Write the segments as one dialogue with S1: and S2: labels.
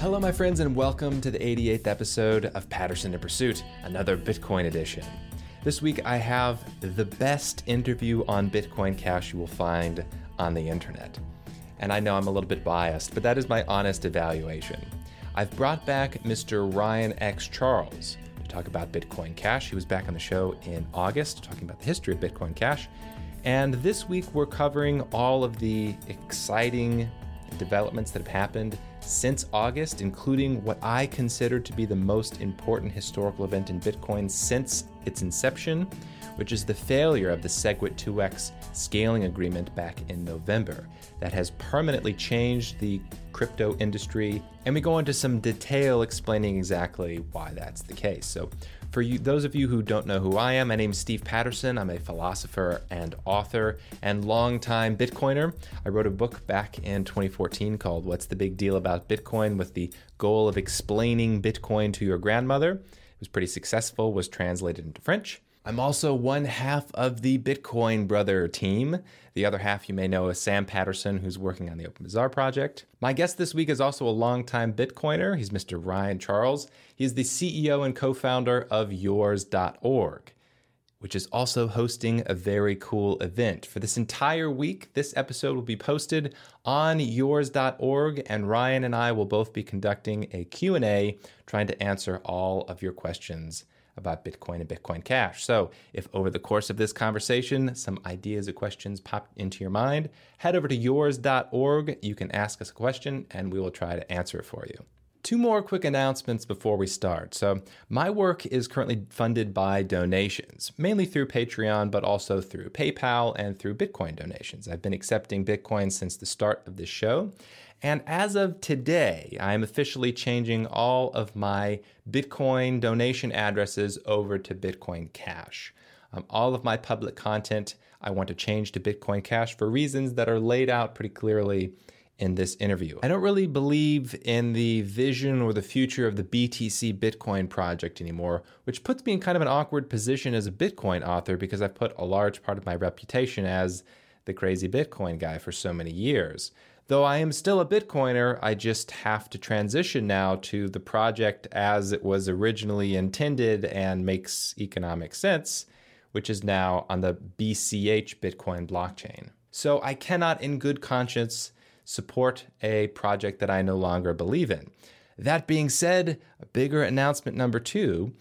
S1: Hello, my friends, and welcome to the 88th episode of Patterson in Pursuit, another Bitcoin edition. This week, I have the best interview on Bitcoin Cash you will find on the internet. And I know I'm a little bit biased, but that is my honest evaluation. I've brought back Mr. Ryan X. Charles to talk about Bitcoin Cash. He was back on the show in August talking about the history of Bitcoin Cash. And this week, we're covering all of the exciting developments that have happened since August, including what I consider to be the most important historical event in Bitcoin since its inception, which is the failure of the SegWit 2x scaling agreement back in November. That has permanently changed the crypto industry, and we go into some detail explaining exactly why that's the case. So, for you, those of you who don't know who I am, my name is Steve Patterson. I'm a philosopher and author and longtime Bitcoiner. I wrote a book back in 2014 called What's the Big Deal About Bitcoin with the goal of explaining Bitcoin to your grandmother. It was pretty successful, was translated into French. I'm also one half of the Bitcoin Brother team. The other half you may know is Sam Patterson, who's working on the Open Bazaar project. My guest this week is also a longtime Bitcoiner. He's Mr. Ryan Charles. He's the CEO and co founder of Yours.org, which is also hosting a very cool event. For this entire week, this episode will be posted on Yours.org, and Ryan and I will both be conducting a Q&A trying to answer all of your questions about Bitcoin and Bitcoin Cash. So, if over the course of this conversation some ideas or questions pop into your mind, head over to yours.org. You can ask us a question and we will try to answer it for you. Two more quick announcements before we start. So, my work is currently funded by donations, mainly through Patreon, but also through PayPal and through Bitcoin donations. I've been accepting Bitcoin since the start of this show. And as of today, I am officially changing all of my Bitcoin donation addresses over to Bitcoin Cash. Um, all of my public content I want to change to Bitcoin Cash for reasons that are laid out pretty clearly in this interview. I don't really believe in the vision or the future of the BTC Bitcoin project anymore, which puts me in kind of an awkward position as a Bitcoin author because I've put a large part of my reputation as the crazy Bitcoin guy for so many years. Though I am still a Bitcoiner, I just have to transition now to the project as it was originally intended and makes economic sense, which is now on the BCH Bitcoin blockchain. So I cannot, in good conscience, support a project that I no longer believe in. That being said, a bigger announcement number two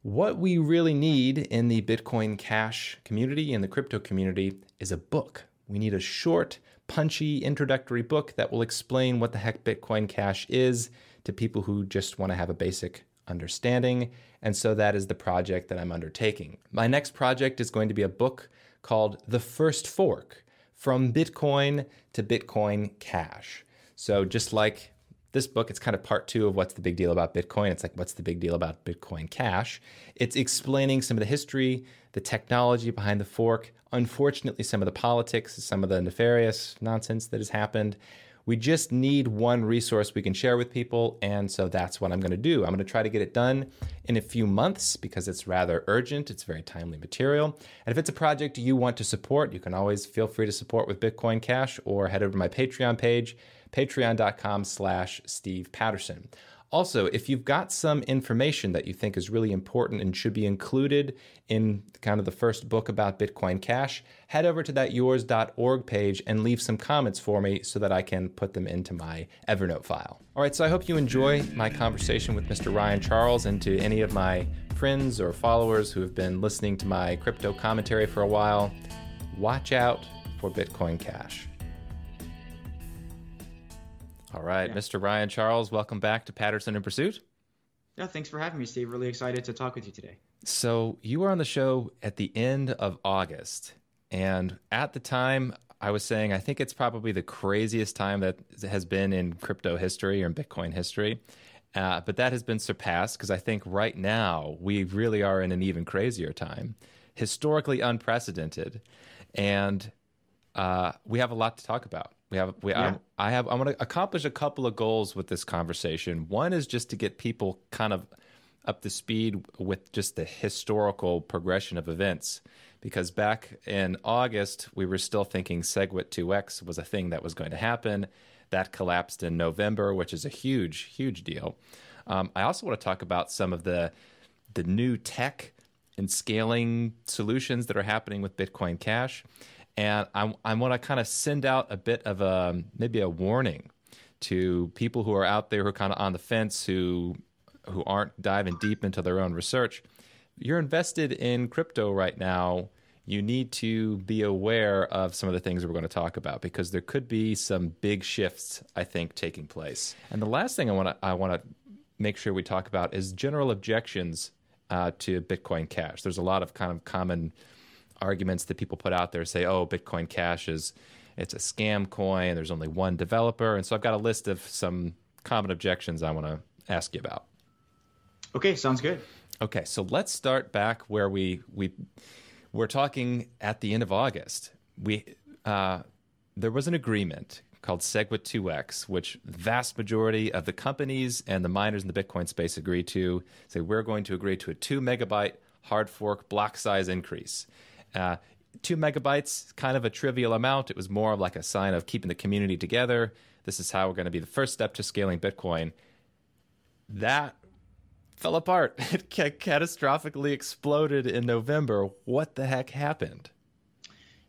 S1: what we really need in the Bitcoin Cash community and the crypto community is a book. We need a short, punchy introductory book that will explain what the heck Bitcoin Cash is to people who just want to have a basic understanding. And so that is the project that I'm undertaking. My next project is going to be a book called The First Fork From Bitcoin to Bitcoin Cash. So just like this book, it's kind of part two of what's the big deal about Bitcoin. It's like, what's the big deal about Bitcoin Cash? It's explaining some of the history, the technology behind the fork, unfortunately, some of the politics, some of the nefarious nonsense that has happened. We just need one resource we can share with people. And so that's what I'm going to do. I'm going to try to get it done in a few months because it's rather urgent. It's very timely material. And if it's a project you want to support, you can always feel free to support with Bitcoin Cash or head over to my Patreon page, patreon.com slash Steve Patterson. Also, if you've got some information that you think is really important and should be included in kind of the first book about Bitcoin Cash, head over to that yours.org page and leave some comments for me so that I can put them into my Evernote file. All right, so I hope you enjoy my conversation with Mr. Ryan Charles and to any of my friends or followers who have been listening to my crypto commentary for a while. Watch out for Bitcoin Cash. All right, yeah. Mr. Ryan Charles, welcome back to Patterson in Pursuit.
S2: Yeah, thanks for having me, Steve. Really excited to talk with you today.
S1: So, you were on the show at the end of August, and at the time, I was saying I think it's probably the craziest time that has been in crypto history or in Bitcoin history. Uh, but that has been surpassed because I think right now we really are in an even crazier time, historically unprecedented, and uh, we have a lot to talk about. We have we yeah. I, I have I'm going to accomplish a couple of goals with this conversation. One is just to get people kind of up to speed with just the historical progression of events because back in August, we were still thinking SegWit 2X was a thing that was going to happen. That collapsed in November, which is a huge, huge deal. Um, I also want to talk about some of the the new tech and scaling solutions that are happening with Bitcoin Cash, and I, I want to kind of send out a bit of a maybe a warning to people who are out there who are kind of on the fence who who aren't diving deep into their own research. You're invested in crypto right now. You need to be aware of some of the things we're going to talk about because there could be some big shifts, I think, taking place. And the last thing I want to I want to make sure we talk about is general objections uh, to Bitcoin Cash. There's a lot of kind of common arguments that people put out there say, "Oh, Bitcoin Cash is it's a scam coin. There's only one developer." And so I've got a list of some common objections I want to ask you about.
S2: Okay, sounds good.
S1: Okay, so let's start back where we we were talking at the end of August. We uh, there was an agreement called SegWit 2x, which vast majority of the companies and the miners in the Bitcoin space agreed to. Say we're going to agree to a two megabyte hard fork block size increase. Uh, two megabytes, kind of a trivial amount. It was more of like a sign of keeping the community together. This is how we're going to be the first step to scaling Bitcoin. That fell apart. It catastrophically exploded in November. What the heck happened?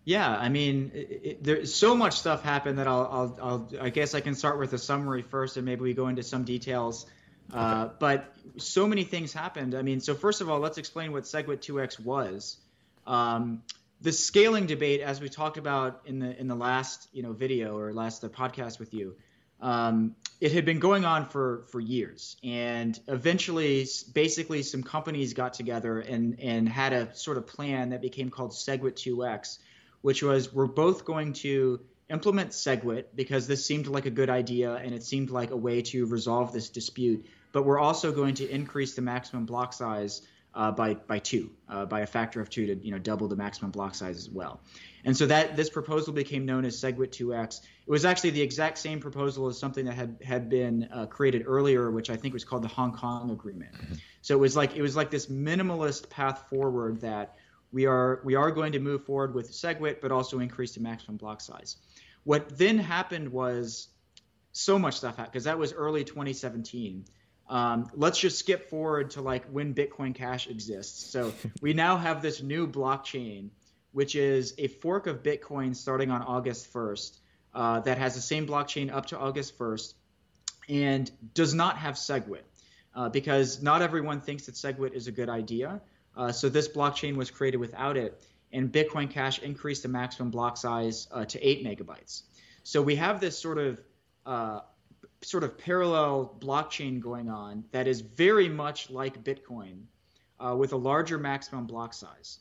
S2: Yeah, I mean, it, there's so much stuff happened that I'll, I'll, I'll, i guess I can start with a summary first, and maybe we go into some details. Uh, okay. Uh, but so many things happened. I mean, so first of all, let's explain what SegWit 2x was. Um, the scaling debate, as we talked about in the in the last you know video or last uh, podcast with you, um, it had been going on for for years, and eventually, basically, some companies got together and and had a sort of plan that became called SegWit 2x, which was we're both going to implement SegWit because this seemed like a good idea and it seemed like a way to resolve this dispute, but we're also going to increase the maximum block size uh, by by two, uh, by a factor of two to you know double the maximum block size as well. And so that this proposal became known as SegWit 2x. It was actually the exact same proposal as something that had had been uh, created earlier, which I think was called the Hong Kong Agreement. Mm-hmm. So it was like it was like this minimalist path forward that we are we are going to move forward with SegWit, but also increase the maximum block size. What then happened was so much stuff happened because that was early 2017. Um, let's just skip forward to like when Bitcoin Cash exists. So we now have this new blockchain, which is a fork of Bitcoin starting on August 1st, uh, that has the same blockchain up to August 1st, and does not have SegWit. Uh, because not everyone thinks that SegWit is a good idea. Uh, so this blockchain was created without it, and Bitcoin Cash increased the maximum block size uh, to eight megabytes. So we have this sort of uh, sort of parallel blockchain going on that is very much like Bitcoin uh, with a larger maximum block size.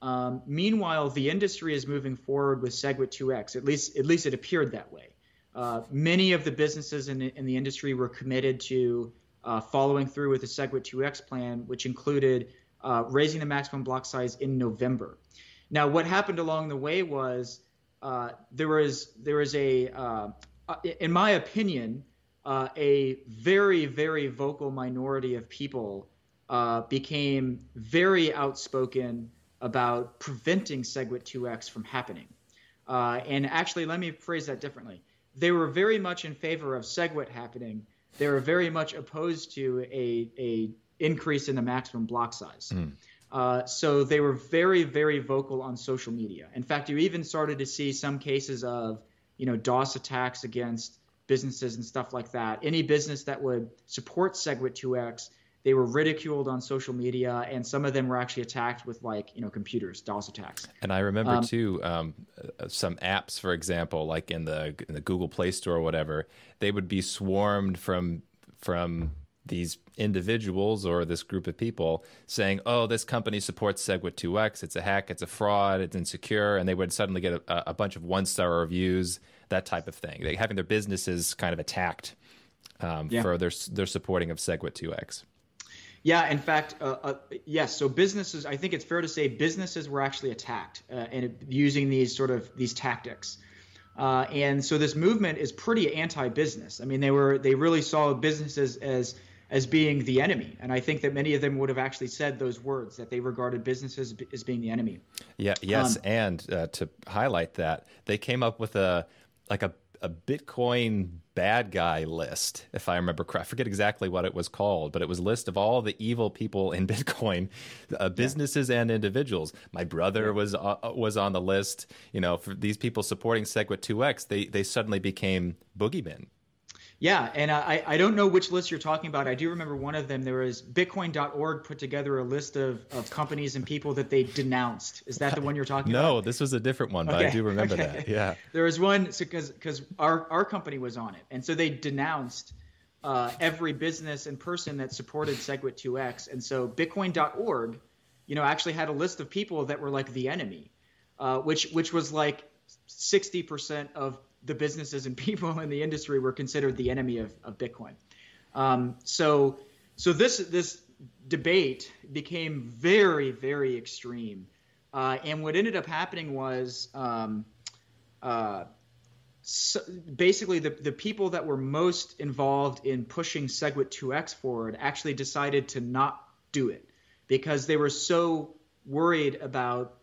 S2: Um, meanwhile, the industry is moving forward with SegWit 2x. At least, at least it appeared that way. Uh, many of the businesses in the, in the industry were committed to uh, following through with the SegWit 2x plan, which included uh, raising the maximum block size in November. Now, what happened along the way was uh, there was there was a, uh, in my opinion, uh, a very, very vocal minority of people uh, became very outspoken about preventing SegWit 2x from happening. Uh, and actually, let me phrase that differently. They were very much in favor of SegWit happening. They were very much opposed to a, a increase in the maximum block size. Mm. Uh, so they were very, very vocal on social media. In fact, you even started to see some cases of, you know, DOS attacks against businesses and stuff like that. Any business that would support SegWit 2x, they were ridiculed on social media, and some of them were actually attacked with like you know computers, DOS attacks.
S1: And I remember um, too um, uh, some apps, for example, like in the in the Google Play Store or whatever, they would be swarmed from from these individuals or this group of people saying, "Oh, this company supports SegWit 2x. It's a hack. It's a fraud. It's insecure," and they would suddenly get a, a bunch of one-star reviews, that type of thing. They, having their businesses kind of attacked um, yeah. for their their supporting of SegWit 2x.
S2: Yeah, in fact, uh, uh, yes. So businesses, I think it's fair to say businesses were actually attacked uh, and using these sort of these tactics. Uh, and so this movement is pretty anti-business. I mean, they were they really saw businesses as as being the enemy. And I think that many of them would have actually said those words that they regarded businesses as being the enemy.
S1: Yeah. Yes. Um, and uh, to highlight that, they came up with a like a a Bitcoin bad guy list, if I remember correct. I forget exactly what it was called, but it was a list of all the evil people in Bitcoin, uh, businesses yeah. and individuals. My brother was uh, was on the list. You know, for these people supporting SegWit 2x, they they suddenly became boogeymen.
S2: Yeah, and I, I don't know which list you're talking about. I do remember one of them. There was Bitcoin.org put together a list of, of companies and people that they denounced. Is that the one you're talking
S1: no,
S2: about?
S1: No, this was a different one, but okay. I do remember okay. that. Yeah.
S2: There was one because so, because our our company was on it, and so they denounced uh, every business and person that supported SegWit 2x, and so Bitcoin.org, you know, actually had a list of people that were like the enemy, uh, which which was like 60% of the businesses and people in the industry were considered the enemy of, of Bitcoin. Um, so, so this this debate became very, very extreme. Uh, and what ended up happening was um, uh, so basically the, the people that were most involved in pushing SegWit 2x forward actually decided to not do it because they were so worried about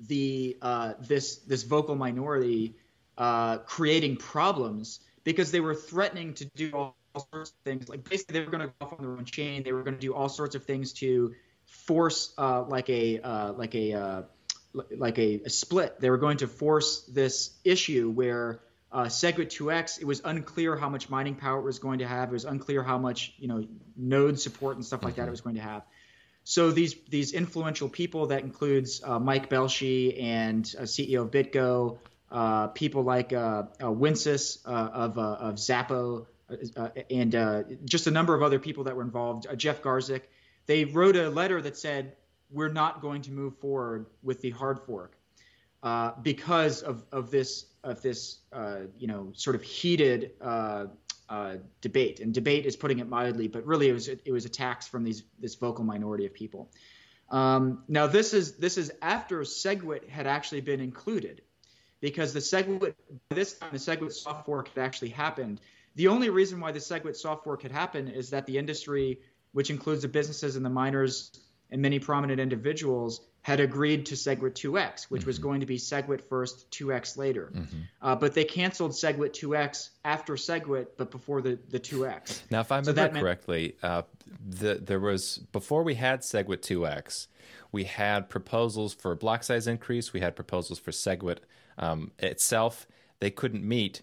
S2: the uh, this this vocal minority uh, creating problems because they were threatening to do all sorts of things. Like basically, they were going to go off on their own chain. They were going to do all sorts of things to force uh, like a uh, like a uh, like a, a, split. They were going to force this issue where uh, SegWit 2x. It was unclear how much mining power it was going to have. It was unclear how much you know node support and stuff like mm-hmm. that it was going to have. So these these influential people that includes uh, Mike Belshe and uh, CEO of BitGo, uh, people like uh, uh, Wences uh, of, uh, of Xapo, uh, and just a number of other people that were involved, Jeff Garzik, they wrote a letter that said, We're not going to move forward with the hard fork because of, of this, of this you know, sort of heated debate. And debate is putting it mildly, but really it was, it was attacks from these, this vocal minority of people. Um, now this is this is after SegWit had actually been included because the SegWit this time the SegWit soft fork had actually happened. The only reason why the SegWit soft fork had happened is that the industry, which includes the businesses and the miners and many prominent individuals, had agreed to SegWit 2x, which mm-hmm. was going to be SegWit first, 2x later. Mm-hmm. Uh, but they canceled SegWit 2x after SegWit, but before the, the 2x.
S1: Now, if I remember so correctly, meant- uh, the, there was before we had SegWit 2x, we had proposals for block size increase, we had proposals for SegWit um, itself, they couldn't meet.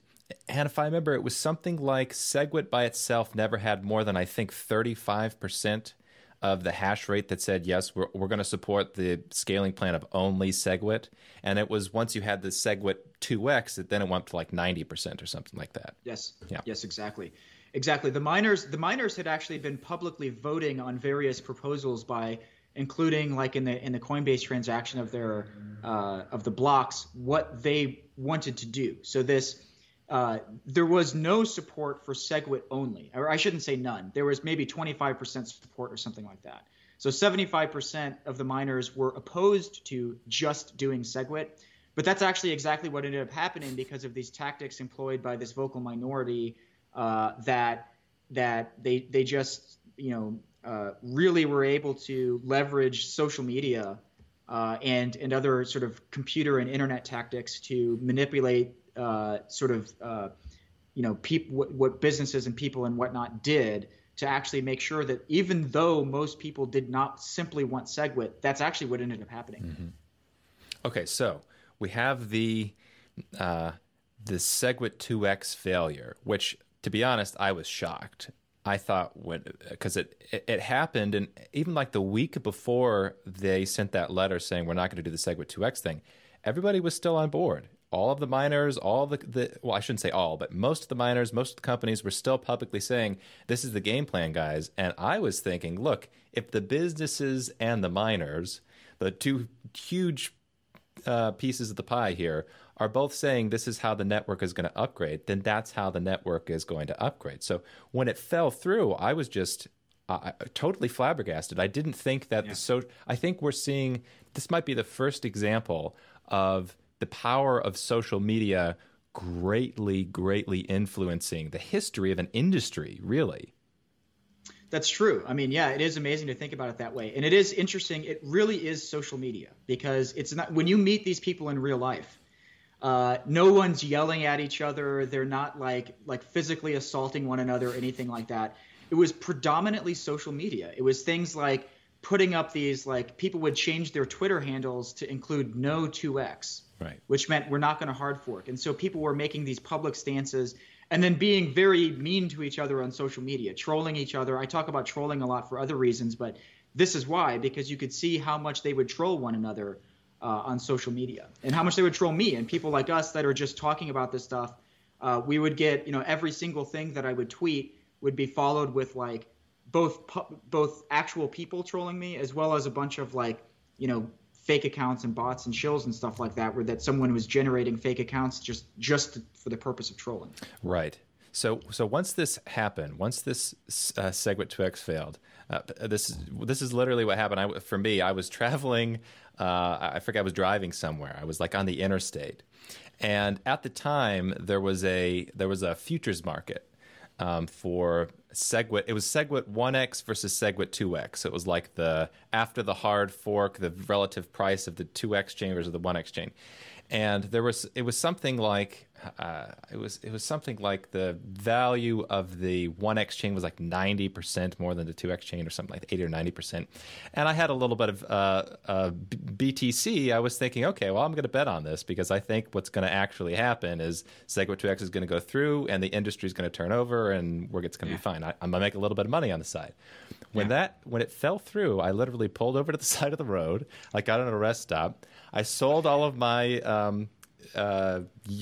S1: And if I remember, it was something like SegWit by itself never had more than, I think, 35% of the hash rate that said, yes, we're, we're going to support the scaling plan of only SegWit. And it was once you had the SegWit 2x, it, then it went to like 90% or something like that.
S2: Yes. Yeah. Yes, exactly. Exactly. The miners, the miners had actually been publicly voting on various proposals by including like in the in the Coinbase transaction of their uh, of the blocks, what they wanted to do. So this uh, there was no support for SegWit only, or I shouldn't say none. There was maybe 25% support or something like that. So 75% of the miners were opposed to just doing SegWit, but that's actually exactly what ended up happening because of these tactics employed by this vocal minority uh, that that they they just you know uh, really were able to leverage social media uh, and and other sort of computer and internet tactics to manipulate uh, sort of uh, you know peop- what, what, businesses and people and whatnot did to actually make sure that even though most people did not simply want SegWit, that's actually what ended up happening. Mm-hmm.
S1: Okay, so we have the uh, the SegWit 2x failure, which to be honest, I was shocked I thought when because it, it, it happened and even like the week before they sent that letter saying we're not going to do the SegWit 2x thing, everybody was still on board. All of the miners, all the, the well, I shouldn't say all, but most of the miners, most of the companies were still publicly saying this is the game plan, guys. And I was thinking, look, if the businesses and the miners, the two huge uh, pieces of the pie here, are both saying this is how the network is going to upgrade, then that's how the network is going to upgrade. So when it fell through, I was just uh, totally flabbergasted. I didn't think that yeah. the so. I think we're seeing this might be the first example of the power of social media greatly, greatly influencing the history of an industry. Really.
S2: That's true. I mean, yeah, it is amazing to think about it that way, and it is interesting. It really is social media because it's not when you meet these people in real life. Uh, no one's yelling at each other. They're not like like physically assaulting one another or anything like that. It was predominantly social media. It was things like putting up these like people would change their Twitter handles to include no 2x,
S1: right?
S2: Which meant we're not going to hard fork, and so people were making these public stances and then being very mean to each other on social media, trolling each other. I talk about trolling a lot for other reasons, but this is why because you could see how much they would troll one another uh, on social media and how much they would troll me and people like us that are just talking about this stuff. Uh, we would get, you know, every single thing that I would tweet would be followed with like both pu- both actual people trolling me as well as a bunch of like, you know, fake accounts and bots and shills and stuff like that, where that someone was generating fake accounts just just for the purpose of trolling.
S1: Right. So so once this happened, once this uh, SegWit 2x failed, uh, this is this is literally what happened. I, for me, I was traveling. Uh, I forget I was driving somewhere. I was like on the interstate, and at the time there was a there was a futures market um, for SegWit. It was SegWit 1x versus SegWit 2x. So it was like the after the hard fork, the relative price of the 2x chain versus the 1x chain. And there was it was something like uh, it was it was something like the value of the one X chain was like ninety percent more than the two X chain, or something like eighty or ninety percent. And I had a little bit of uh, uh, BTC. I was thinking, okay, well, I'm going to bet on this because I think what's going to actually happen is Segwit two X is going to go through, and the industry is going to turn over, and we're it's going to yeah. be fine. I, am going to make a little bit of money on the side. When yeah. that when it fell through, I literally pulled over to the side of the road. I got on a rest stop. I sold all of my um, uh,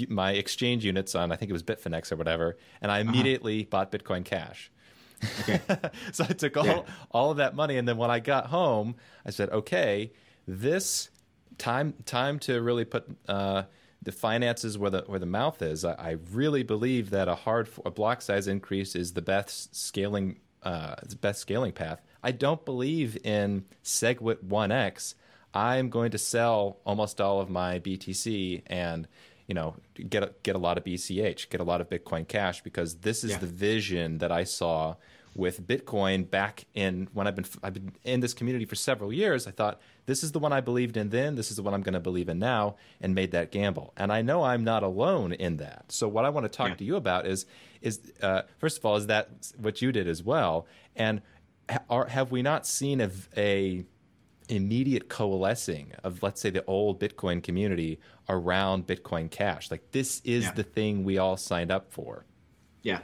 S1: my exchange units on I think it was Bitfinex or whatever, and I uh-huh. immediately uh-huh. bought Bitcoin Cash. Okay. so I took all yeah. all of that money, and then when I got home, I said, "Okay, this time time to really put." Uh, the finances where the where the mouth is. I, I, really believe that a hard a block size increase is the best scaling uh, the best scaling path. I don't believe in SegWit 1x I'm going to sell almost all of my BTC and you know get a, get a lot of BCH, get a lot of Bitcoin Cash because this is yeah. the vision that I saw with Bitcoin back in when I've been I've been in this community for several years. I thought this is the one I believed in then, this is the one I'm going to believe in now, and made that gamble. And I know I'm not alone in that. So what I want to talk yeah. to you about is is uh, first of all is that what you did as well, and are, have we not seen a, a immediate coalescing of let's say the old bitcoin community around bitcoin cash. Like this is yeah. the thing we all signed up for.
S2: Yeah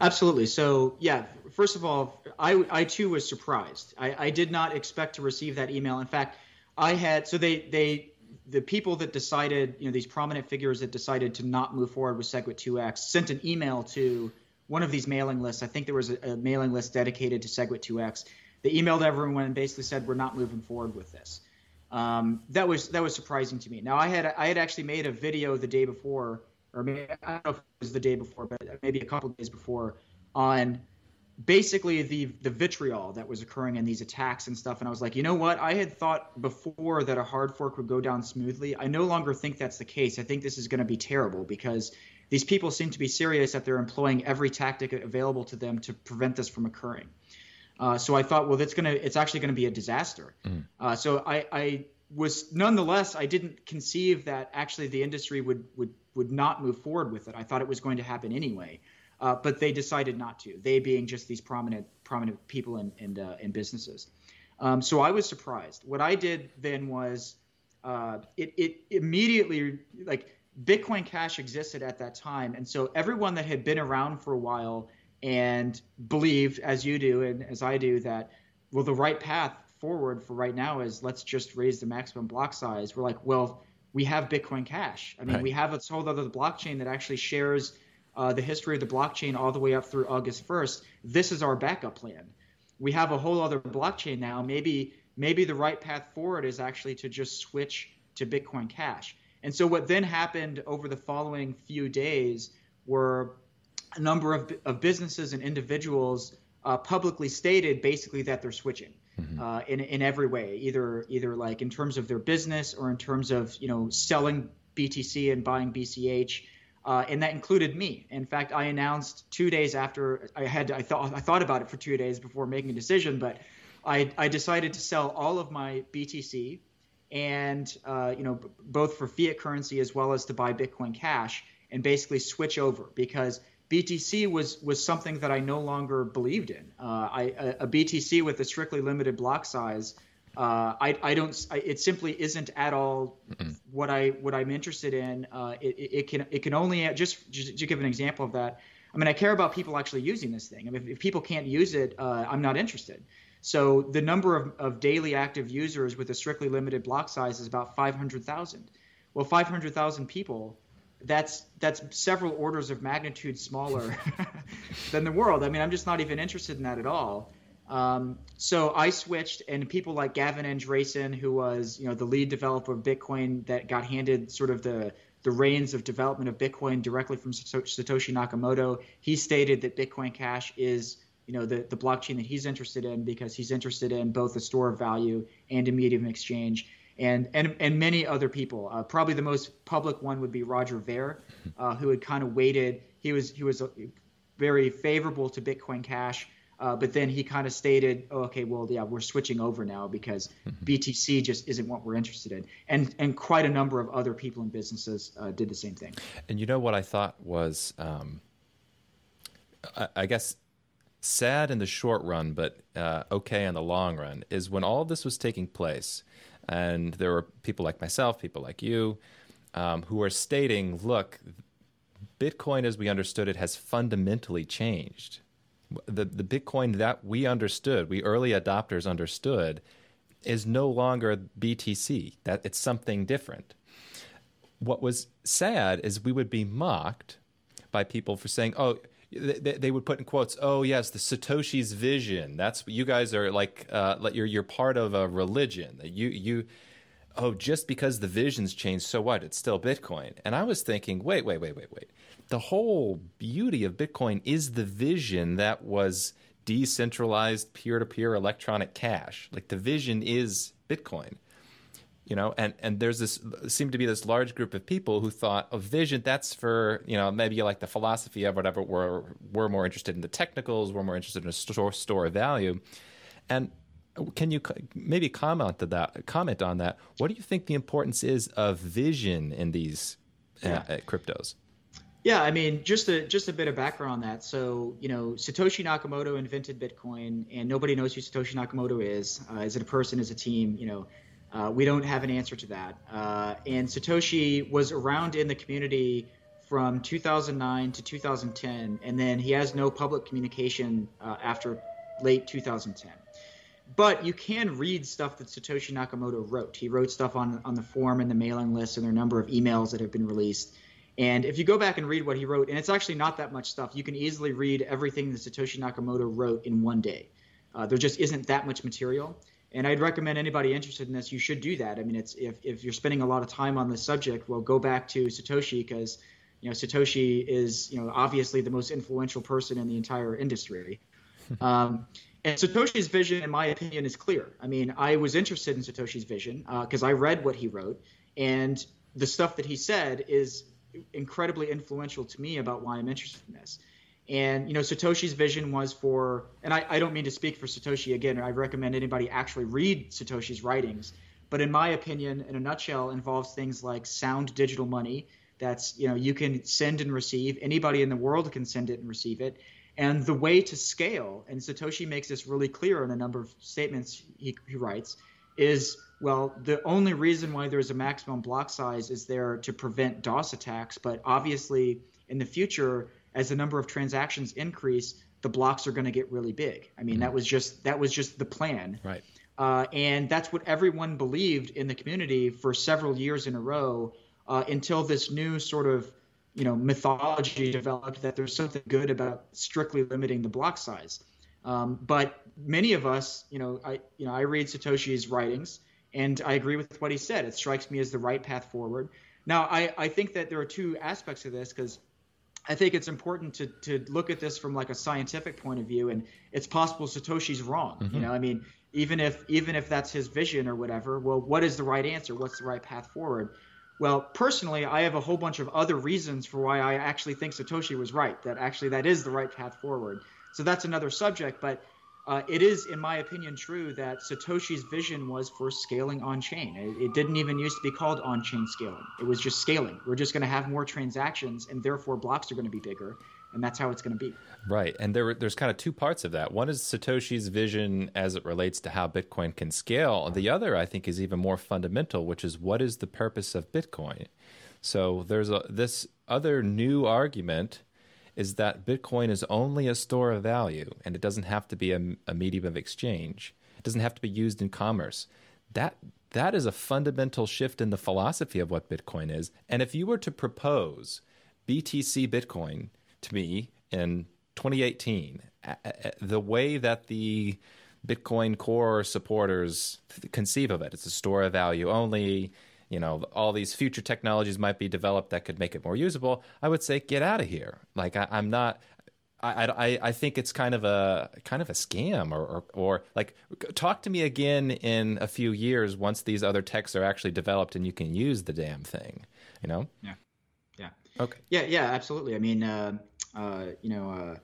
S2: absolutely. So yeah first of all i i too was surprised. I i did not expect to receive that email. In fact i had so they they the people that decided you know these prominent figures that decided to not move forward with segwit 2x sent an email to one of these mailing lists. I think there was a, a mailing list dedicated to segwit 2x they emailed everyone and basically said we're not moving forward with this. Um, that was that was surprising to me. Now I had I had actually made a video the day before, or maybe I don't know if it was the day before, but maybe a couple days before, on basically the the vitriol that was occurring in these attacks and stuff. And I was like, you know what? I had thought before that a hard fork would go down smoothly. I no longer think that's the case. I think this is going to be terrible because these people seem to be serious that they're employing every tactic available to them to prevent this from occurring. Uh, so I thought, well, that's gonna, it's actually gonna be a disaster. Mm. Uh, so I, I was nonetheless, I didn't conceive that actually the industry would would would not move forward with it. I thought it was going to happen anyway, uh, but they decided not to. They being just these prominent prominent people and and, uh, and businesses. Um, so I was surprised. What I did then was uh, it it immediately like Bitcoin Cash existed at that time, and so everyone that had been around for a while and believe, as you do and as I do, that well, the right path forward for right now is let's just raise the maximum block size. We're like, well, we have Bitcoin Cash. I mean, right. we have a whole other blockchain that actually shares uh, the history of the blockchain all the way up through August 1st. This is our backup plan. We have a whole other blockchain now. Maybe maybe the right path forward is actually to just switch to Bitcoin Cash. And so what then happened over the following few days were a number of, of businesses and individuals uh, publicly stated basically that they're switching mm-hmm. uh, in in every way, either either like in terms of their business or in terms of you know selling BTC and buying BCH. Uh, and that included me. In fact, I announced two days after I had I thought I thought about it for two days before making a decision, but I I decided to sell all of my BTC, and uh, you know b- both for fiat currency as well as to buy Bitcoin Cash, and basically switch over because BTC was was something that I no longer believed in. Uh, I, a, a, BTC with a strictly limited block size uh, I, I don't. I, it simply isn't at all mm-hmm. what I what I'm interested in. Uh, it, it, can it can only just, just to give an example of that. I mean, I care about people actually using this thing. I mean, if, if people can't use it, uh, I'm not interested. So the number of, of daily active users with a strictly limited block size is about 500,000. Well, 500,000 people, that's that's several orders of magnitude smaller than the world. I mean, I'm just not even interested in that at all. Um, so I switched, and people like Gavin Andresen, who was you know the lead developer of Bitcoin, that got handed sort of the the reins of development of Bitcoin directly from Satoshi Nakamoto. He stated that Bitcoin Cash is you know the, the blockchain that he's interested in because he's interested in both a store of value and a medium of exchange. And, and, and many other people. Uh, probably the most public one would be Roger Ver, uh, who had kind of waited. He was he was very favorable to Bitcoin Cash, uh, but then he kind of stated, oh, okay, well, yeah, we're switching over now because mm-hmm. BTC just isn't what we're interested in. And and quite a number of other people and businesses uh, did the same thing.
S1: And you know what I thought was, um, I, I, guess, sad in the short run, but uh, okay in the long run, is when all of this was taking place, and there were people like myself, people like you, um, who are stating, look, Bitcoin as we understood it has fundamentally changed the the Bitcoin that we understood, we early adopters understood, is no longer BTC. That it's something different. What was sad is we would be mocked by people for saying, "Oh." They, they would put in quotes, "Oh yes, the Satoshi's vision. That's you guys are like, uh, you're you're part of a religion. You you, oh, just because the visions changed, so what? It's still Bitcoin." And I was thinking, wait, wait, wait, wait, wait the whole beauty of Bitcoin is the vision that was decentralized peer-to-peer electronic cash. Like the vision is Bitcoin. You know, and, and there's this seemed to be this large group of people who thought a oh, vision that's for you know maybe like the philosophy of whatever we're we're more interested in the technicals we're more interested in a store store of value, and can you maybe comment to that comment on that? What do you think the importance is of vision in these uh, yeah. uh, cryptos?
S2: Yeah, I mean, just a just a bit of background on that. So, you know, Satoshi Nakamoto invented Bitcoin, and nobody knows who Satoshi Nakamoto is. Uh, is it a person? Is a team? You know, uh, we don't have an answer to that. Uh, and Satoshi was around in the community from 2009 to 2010, and then he has no public communication uh, after late 2010. But you can read stuff that Satoshi Nakamoto wrote. He wrote stuff on on the forum and the mailing list, and there are a number of emails that have been released. And if you go back and read what he wrote, and it's actually not that much stuff, you can easily read everything that Satoshi Nakamoto wrote in one day. Uh, there just isn't that much material. And I'd recommend anybody interested in this, you should do that. I mean, it's if, if you're spending a lot of time on this subject, well, go back to Satoshi because you know Satoshi is you know obviously the most influential person in the entire industry. um, and Satoshi's vision, in my opinion, is clear. I mean, I was interested in Satoshi's vision because uh, I read what he wrote, and the stuff that he said is incredibly influential to me about why I'm interested in this. And you know, Satoshi's vision was for, and I, I don't mean to speak for Satoshi again. I recommend anybody actually read Satoshi's writings. But in my opinion, in a nutshell, involves things like sound digital money. That's you know you can send and receive. Anybody in the world can send it and receive it. And the way to scale, and Satoshi makes this really clear in a number of statements he, he writes, is well, the only reason why there's a maximum block size is there to prevent DOS attacks. But obviously, in the future, as the number of transactions increase, the blocks are going to get really big. I mean, mm-hmm. that was just that was just the plan.
S1: Right.
S2: Uh, and that's what everyone believed in the community for several years in a row uh, until this new sort of you know mythology developed that there's something good about strictly limiting the block size. Um, but many of us, you know, I you know I read Satoshi's writings and I agree with what he said. It strikes me as the right path forward. Now, I, I think that there are two aspects of this because I think it's important to, to look at this from like a scientific point of view, and it's possible Satoshi's wrong. Mm-hmm. You know, I mean, even if even if that's his vision or whatever, well, what is the right answer? What's the right path forward? Well, personally, I have a whole bunch of other reasons for why I actually think Satoshi was right. That actually that is the right path forward. So that's another subject, but uh, it is, in my opinion, true that Satoshi's vision was for scaling on chain. It, it, didn't even used to be called on chain scaling, it was just scaling. We're just going to have more transactions, and therefore blocks are going to be bigger. And that's how it's going to be.
S1: Right. And there, there's kind of two parts of that. One is Satoshi's vision as it relates to how Bitcoin can scale. The other, I think, is even more fundamental, which is what is the purpose of Bitcoin? So there's a, this other new argument is that Bitcoin is only a store of value and it doesn't have to be a, a medium of exchange. It doesn't have to be used in commerce. That that is a fundamental shift in the philosophy of what Bitcoin is. And if you were to propose BTC Bitcoin to me in 2018, the way that the Bitcoin core supporters conceive of it, it's a store of value only you know all these future technologies might be developed that could make it more usable i would say get out of here. Like I, am not I, I, I think it's kind of a kind of a scam or, or, or like talk to me again in a few years once these other techs are actually developed and you can use the damn thing you know?
S2: Yeah. Yeah.
S1: Okay.
S2: Yeah yeah absolutely. I mean uh, uh, you know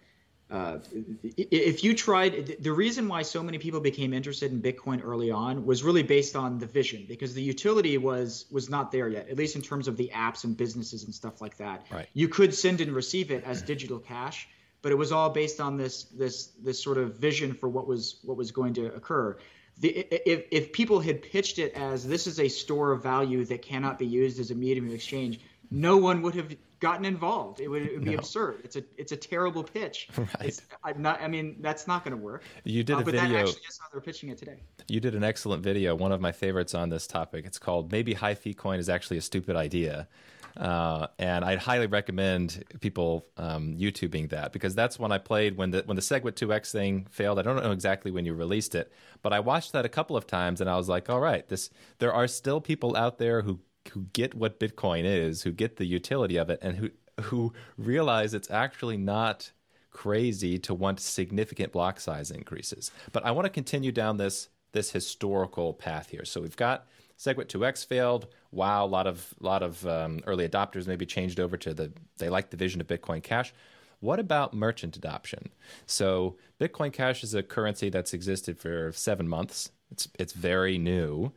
S2: uh, if you tried, the reason why so many people became interested in Bitcoin early on was really based on the vision, because the utility was was not there yet, at least in terms of the apps and businesses and stuff like that.
S1: Right.
S2: You could send and receive it as digital cash, but it was all based on this this this sort of vision for what was what was going to occur. The, if, if people had pitched it as this is a store of value that cannot be used as a medium of exchange, no one would have gotten involved. It would, it would be no. absurd. It's a it's a terrible pitch.
S1: Right.
S2: It's, I'm not. I mean, that's not going to work.
S1: You did uh,
S2: a
S1: but video.
S2: But that actually is how they're pitching it today.
S1: You did an excellent video. One of my favorites on this topic. It's called "Maybe High Fee Coin is actually a stupid idea." Uh, and I'd highly recommend people um, YouTubing that because that's when I played when the when the SegWit 2x thing failed. I don't know exactly when you released it, but I watched that a couple of times and I was like, all right, this there are still people out there who who get what Bitcoin is, who get the utility of it, and who who realize it's actually not crazy to want significant block size increases. But I want to continue down this this historical path here. So we've got SegWit 2x failed. Wow, a lot of lot of um, early adopters maybe changed over to the they like the vision of Bitcoin Cash. What about merchant adoption? So Bitcoin Cash is a currency that's existed for seven months. It's it's very new.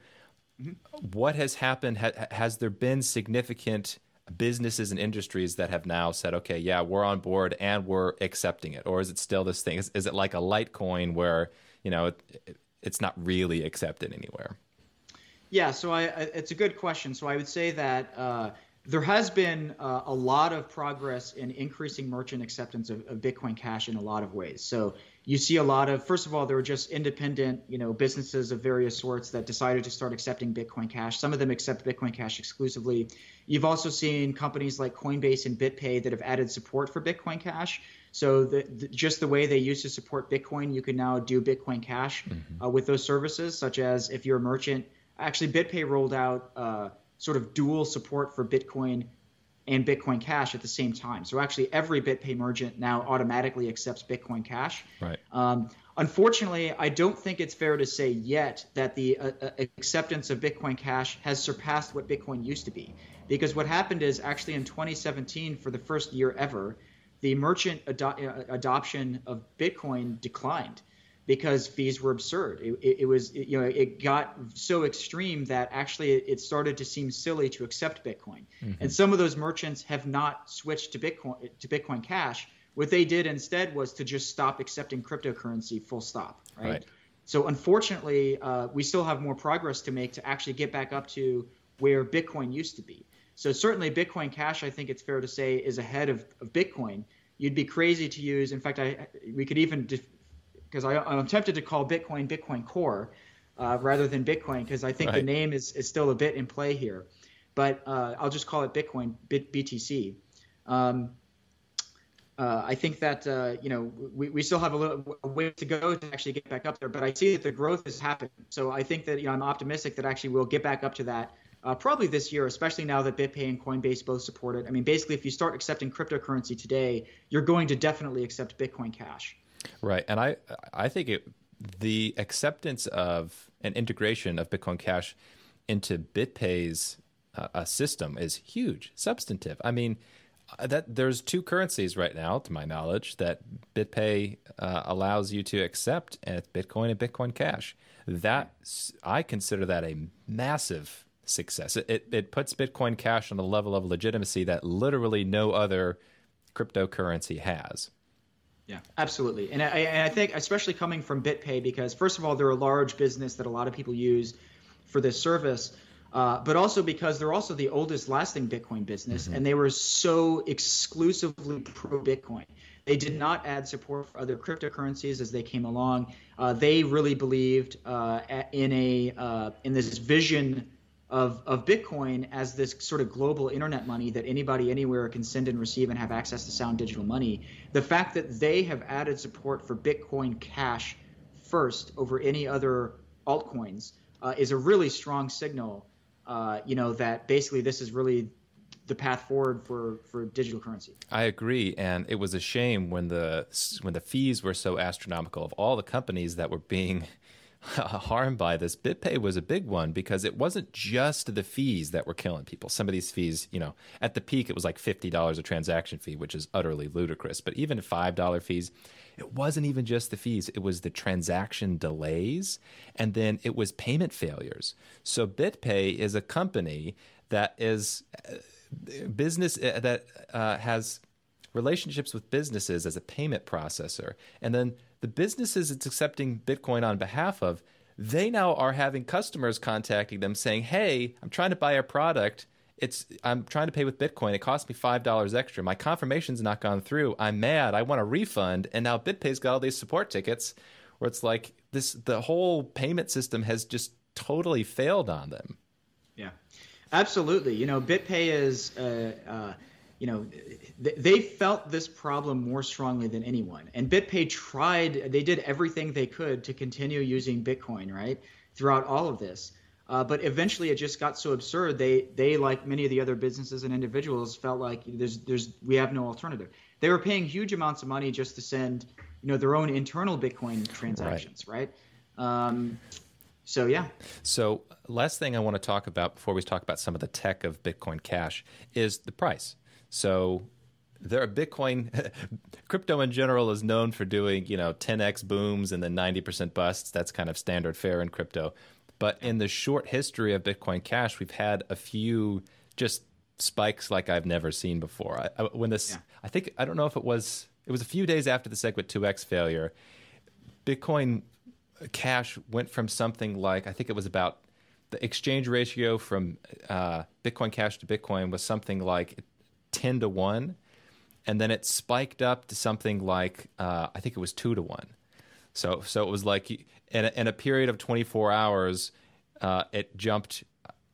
S1: What has happened? Ha- has there been significant businesses and industries that have now said, okay, yeah, we're on board and we're accepting it? Or is it still this thing? Is, is it like a Litecoin where, you know, it, it, it's not really accepted anywhere?
S2: Yeah, so I, it's a good question. So I would say that uh, there has been uh, a lot of progress in increasing merchant acceptance of, of, Bitcoin Cash in a lot of ways. So you see a lot of, first of all, there were just independent, you know, businesses of various sorts that decided to start accepting Bitcoin Cash. Some of them accept Bitcoin Cash exclusively. You've also seen companies like Coinbase and BitPay that have added support for Bitcoin Cash. So the, the, just the way they used to support Bitcoin, you can now do Bitcoin Cash mm-hmm. uh, with those services, such as if you're a merchant. Actually, BitPay rolled out. Uh, sort of dual support for Bitcoin and Bitcoin Cash at the same time. So actually, every BitPay merchant now automatically accepts Bitcoin Cash.
S1: Right.
S2: Um, unfortunately, I don't think it's fair to say yet that the uh, uh acceptance of Bitcoin Cash has surpassed what Bitcoin used to be. Because what happened is actually in 2017, for the first year ever, the merchant ado- uh, adoption of Bitcoin declined because fees were absurd. It, it, it was, it, you know, it got so extreme that actually it started to seem silly to accept Bitcoin. Mm-hmm. And some of those merchants have not switched to Bitcoin to Bitcoin Cash. What they did instead was to just stop accepting cryptocurrency, full stop. Right. right. So unfortunately, uh, we still have more progress to make to actually get back up to where Bitcoin used to be. So certainly, Bitcoin Cash, I think it's fair to say, is ahead of, of Bitcoin. You'd be crazy to use. In fact, I we could even because I'm tempted to call Bitcoin Bitcoin Core uh, rather than Bitcoin because I think right. the name is, is still a bit in play here. But uh, I'll just call it Bitcoin Bit, BTC. Um, uh, I think that uh, you know we, we still have a little a way to go to actually get back up there, but I see that the growth is happening. So I think that you know I'm optimistic that actually we'll get back up to that uh, probably this year, especially now that BitPay and Coinbase both support it. I mean, basically, if you start accepting cryptocurrency today, you're going to definitely accept Bitcoin Cash.
S1: Right, and I I think it the acceptance of an integration of Bitcoin Cash into BitPay's a system is huge, substantive. I mean, uh, that there's two currencies right now, to my knowledge, that BitPay uh, allows you to accept at Bitcoin and Bitcoin Cash. That I consider that a massive success. It, it, it puts Bitcoin Cash on a level of legitimacy that literally no other cryptocurrency has.
S2: Yeah, absolutely. And I, and I think, especially coming from BitPay, because first of all, they're a large business that a lot of people use for this service. Uh, but also because they're also the oldest lasting Bitcoin business, mm-hmm. and they were so exclusively pro Bitcoin. They did not add support for other cryptocurrencies as they came along. Uh, they really believed uh, in a uh, in this vision of, of Bitcoin as this sort of global internet money that anybody anywhere can send and receive and have access to sound digital money. The fact that they have added support for Bitcoin Cash first over any other altcoins uh, is a really strong signal. Uh, you know that basically this is really the path forward for, for digital currency.
S1: I agree, and it was a shame when the when the fees were so astronomical of all the companies that were being harmed by this. BitPay was a big one because it wasn't just the fees that were killing people. Some of these fees, you know, at the peak it was like fifty dollars a transaction fee, which is utterly ludicrous. But even five dollar fees, it wasn't even just the fees; it was the transaction delays, and then it was payment failures. So BitPay is a company that is uh, business uh, that uh, has relationships with businesses as a payment processor, and then the businesses it's accepting Bitcoin on behalf of, they now are having customers contacting them saying, "Hey, I'm trying to buy a product. It's I'm trying to pay with Bitcoin. It cost me five dollars extra. My confirmation's not gone through. I'm mad. I want a refund." And now BitPay's got all these support tickets, where it's like this: the whole payment system has just totally failed on them.
S2: Yeah, absolutely. You know, BitPay is. Uh, uh, you know, they felt this problem more strongly than anyone. And BitPay tried, they did everything they could to continue using Bitcoin, right, throughout all of this. Uh, but eventually, it just got so absurd. They, they, like many of the other businesses and individuals, felt like there's, there's, we have no alternative. They were paying huge amounts of money just to send, you know, their own internal Bitcoin transactions, right? right? Um, so yeah.
S1: So last thing I want to talk about before we talk about some of the tech of Bitcoin Cash is the price. So there are Bitcoin crypto in general is known for doing, you know, 10x booms and then 90% busts. That's kind of standard fare in crypto. But in the short history of Bitcoin Cash, we've had a few just spikes like I've never seen before. I, I, when this, yeah. I think I don't know if it was it was a few days after the SegWit 2x failure. Bitcoin Cash went from something like I think it was about the exchange ratio from uh, Bitcoin Cash to Bitcoin was something like 10 to 1 and then it spiked up to something like uh, I think it was 2 to 1 so so it was like in a, in a period of 24 hours uh, it jumped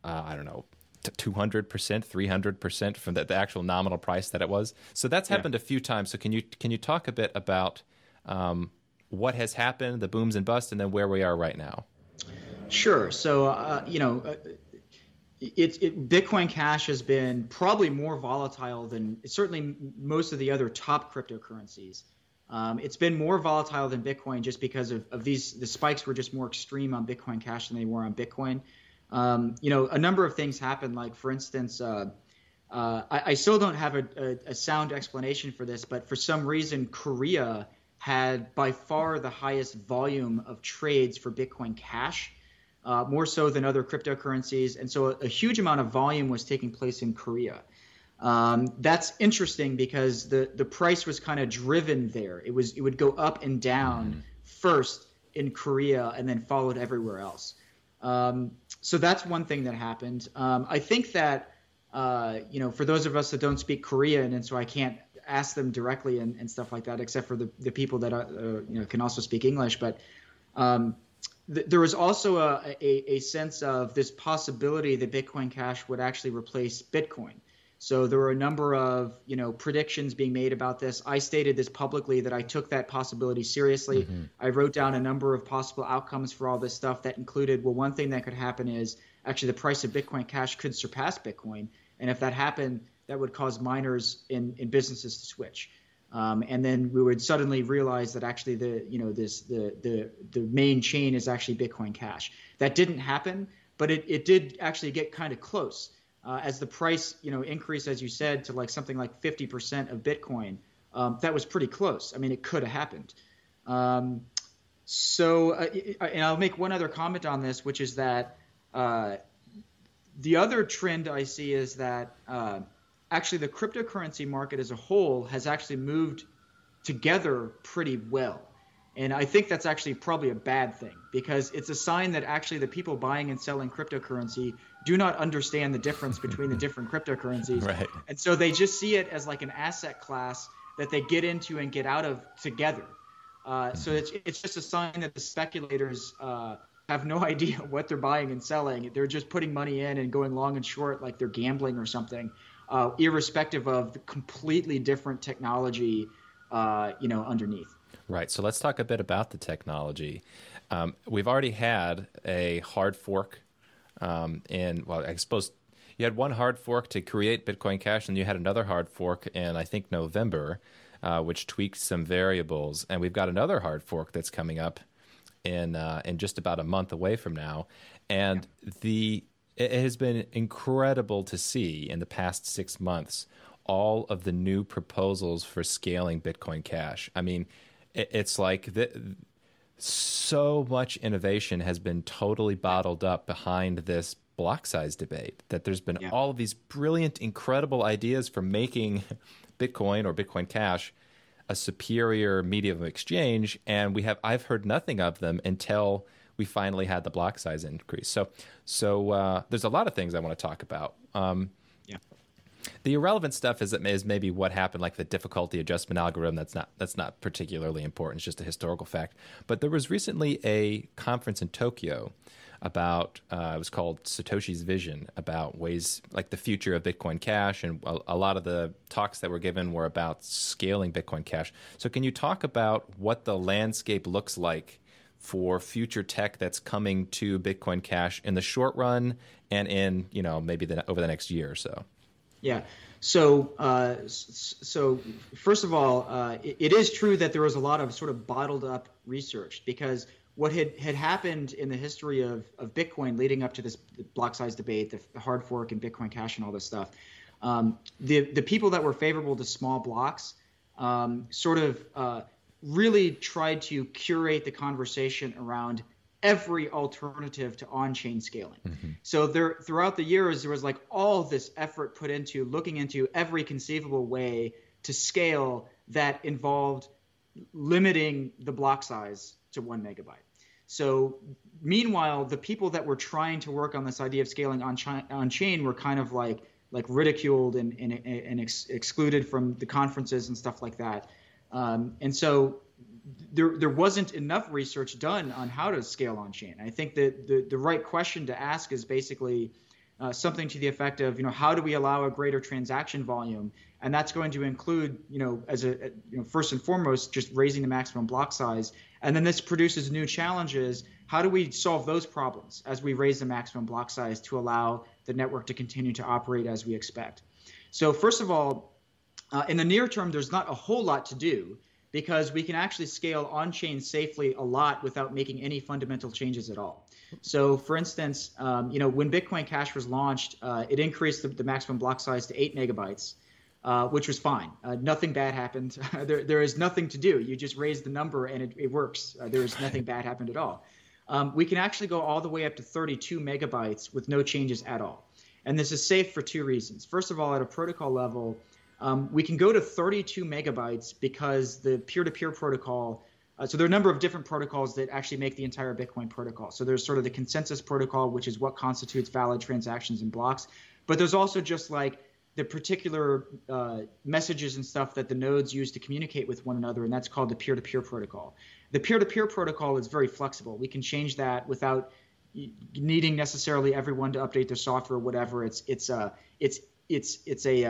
S1: uh, I don't know 200% 300% from the, the, actual nominal price that it was so that's happened yeah. a few times so can you can you talk a bit about um, what has happened the booms and busts and then where we are right now
S2: Sure. So, uh, you know, it, Bitcoin Cash has been probably more volatile than certainly most of the other top cryptocurrencies. Um, it's been more volatile than Bitcoin just because of, of these the spikes were just more extreme on Bitcoin Cash than they were on Bitcoin. Um, you know, a number of things happened. Like for instance, uh, uh, I, I, still don't have a, a, a sound explanation for this, but for some reason, Korea had by far the highest volume of trades for Bitcoin Cash uh, more so than other cryptocurrencies. And so a, a, huge amount of volume was taking place in Korea. Um, that's interesting because the, the price was kind of driven there. It was it would go up and down mm-hmm. first in Korea and then followed everywhere else. Um, so that's one thing that happened. Um, I think that uh, you know for those of us that don't speak Korean and so I can't ask them directly and, and stuff like that, except for the, the people that uh, you know can also speak English, but um, there was also a, a, a, sense of this possibility that Bitcoin Cash would actually replace Bitcoin. So there were a number of you know predictions being made about this. I stated this publicly that I took that possibility seriously. Mm-hmm. I wrote down a number of possible outcomes for all this stuff that included well, one thing that could happen is actually the price of Bitcoin Cash could surpass Bitcoin, and if that happened, that would cause miners in, in businesses to switch. Um, and then we would suddenly realize that actually the you know this the the the main chain is actually Bitcoin Cash. That didn't happen, but it, it did actually get kind of close. uh, as the price you know increased, as you said, to like something like 50% of Bitcoin, um, that was pretty close. I mean, it could have happened. Um, so, uh, and I'll make one other comment on this, which is that uh, the other trend I see is that uh, actually the cryptocurrency market as a whole has actually moved together pretty well. And I think that's actually probably a bad thing because it's a sign that actually the people buying and selling cryptocurrency do not understand the difference between the different cryptocurrencies.
S1: Right.
S2: And so they just see it as like an asset class that they get into and get out of together. Uh, so it's, it's just a sign that the speculators uh, have no idea what they're buying and selling. They're just putting money in and going long and short like they're gambling or something, uh, irrespective of the completely different technology, uh, you know, underneath.
S1: Right. So let's talk a bit about the technology. Um, we've already had a hard fork um, in, well, I suppose you had one hard fork to create Bitcoin Cash, and you had another hard fork in, I think, November, uh, which tweaked some variables. And we've got another hard fork that's coming up in uh, in just about a month away from now. And yeah. the it has been incredible to see in the past six months all of the new proposals for scaling Bitcoin Cash. I mean, it's like the, so much innovation has been totally bottled up behind this block size debate that there's been yeah. all of these brilliant incredible ideas for making bitcoin or bitcoin cash a superior medium of exchange and we have i've heard nothing of them until we finally had the block size increase so so uh, there's a lot of things i want to talk about um, the irrelevant stuff is, is maybe what happened, like the difficulty adjustment algorithm. That's not that's not particularly important. It's just a historical fact. But there was recently a conference in Tokyo about uh, it was called Satoshi's Vision about ways like the future of Bitcoin Cash, and a, a, lot of the talks that were given were about scaling Bitcoin Cash. So, can you talk about what the landscape looks like for future tech that's coming to Bitcoin Cash in the short run and in you know maybe the, over the next year or so?
S2: Yeah. So, uh, so first of all, uh, it, it is true that there was a lot of sort of bottled up research because what had, had happened in the history of, of Bitcoin leading up to this block size debate, the, hard fork and Bitcoin Cash and all this stuff, um, the the people that were favorable to small blocks um, sort of uh, really tried to curate the conversation around every alternative to on-chain scaling. Mm-hmm. So there throughout the years there was like all this effort put into looking into every conceivable way to scale that involved limiting the block size to 1 megabyte. So meanwhile the people that were trying to work on this idea of scaling on chain, on chain were kind of like like ridiculed and and, and ex- excluded from the conferences and stuff like that. Um, and so there there wasn't enough research done on how to scale on chain. I think that the the right question to ask is basically uh, something to the effect of you know how do we allow a greater transaction volume, and that's going to include you know as a you know first and foremost just raising the maximum block size, and then this produces new challenges. How do we solve those problems as we raise the maximum block size to allow the network to continue to operate as we expect? So first of all, uh, in the near term, there's not a whole lot to do because we can actually scale on chain safely a lot without making any fundamental changes at all. So, for instance, um, you know, when Bitcoin Cash was launched, uh, it increased the, the, maximum block size to eight megabytes, uh, which was fine. Uh, nothing bad happened. there, there is nothing to do. You just raise the number and it, it works. Uh, there is nothing bad happened at all. Um, we can actually go all the way up to 32 megabytes with no changes at all. And this is safe for two reasons. First of all, at a protocol level, um, we can go to 32 megabytes because the peer-to-peer protocol. Uh, so there are a number of different protocols that actually make the entire Bitcoin protocol. So there's sort of the consensus protocol, which is what constitutes valid transactions and blocks. But there's also just like the particular uh, messages and stuff that the nodes use to communicate with one another, and that's called the peer-to-peer protocol. The peer-to-peer protocol is very flexible. We can change that without needing necessarily everyone to update their software or whatever. It's it's uh it's it's it's a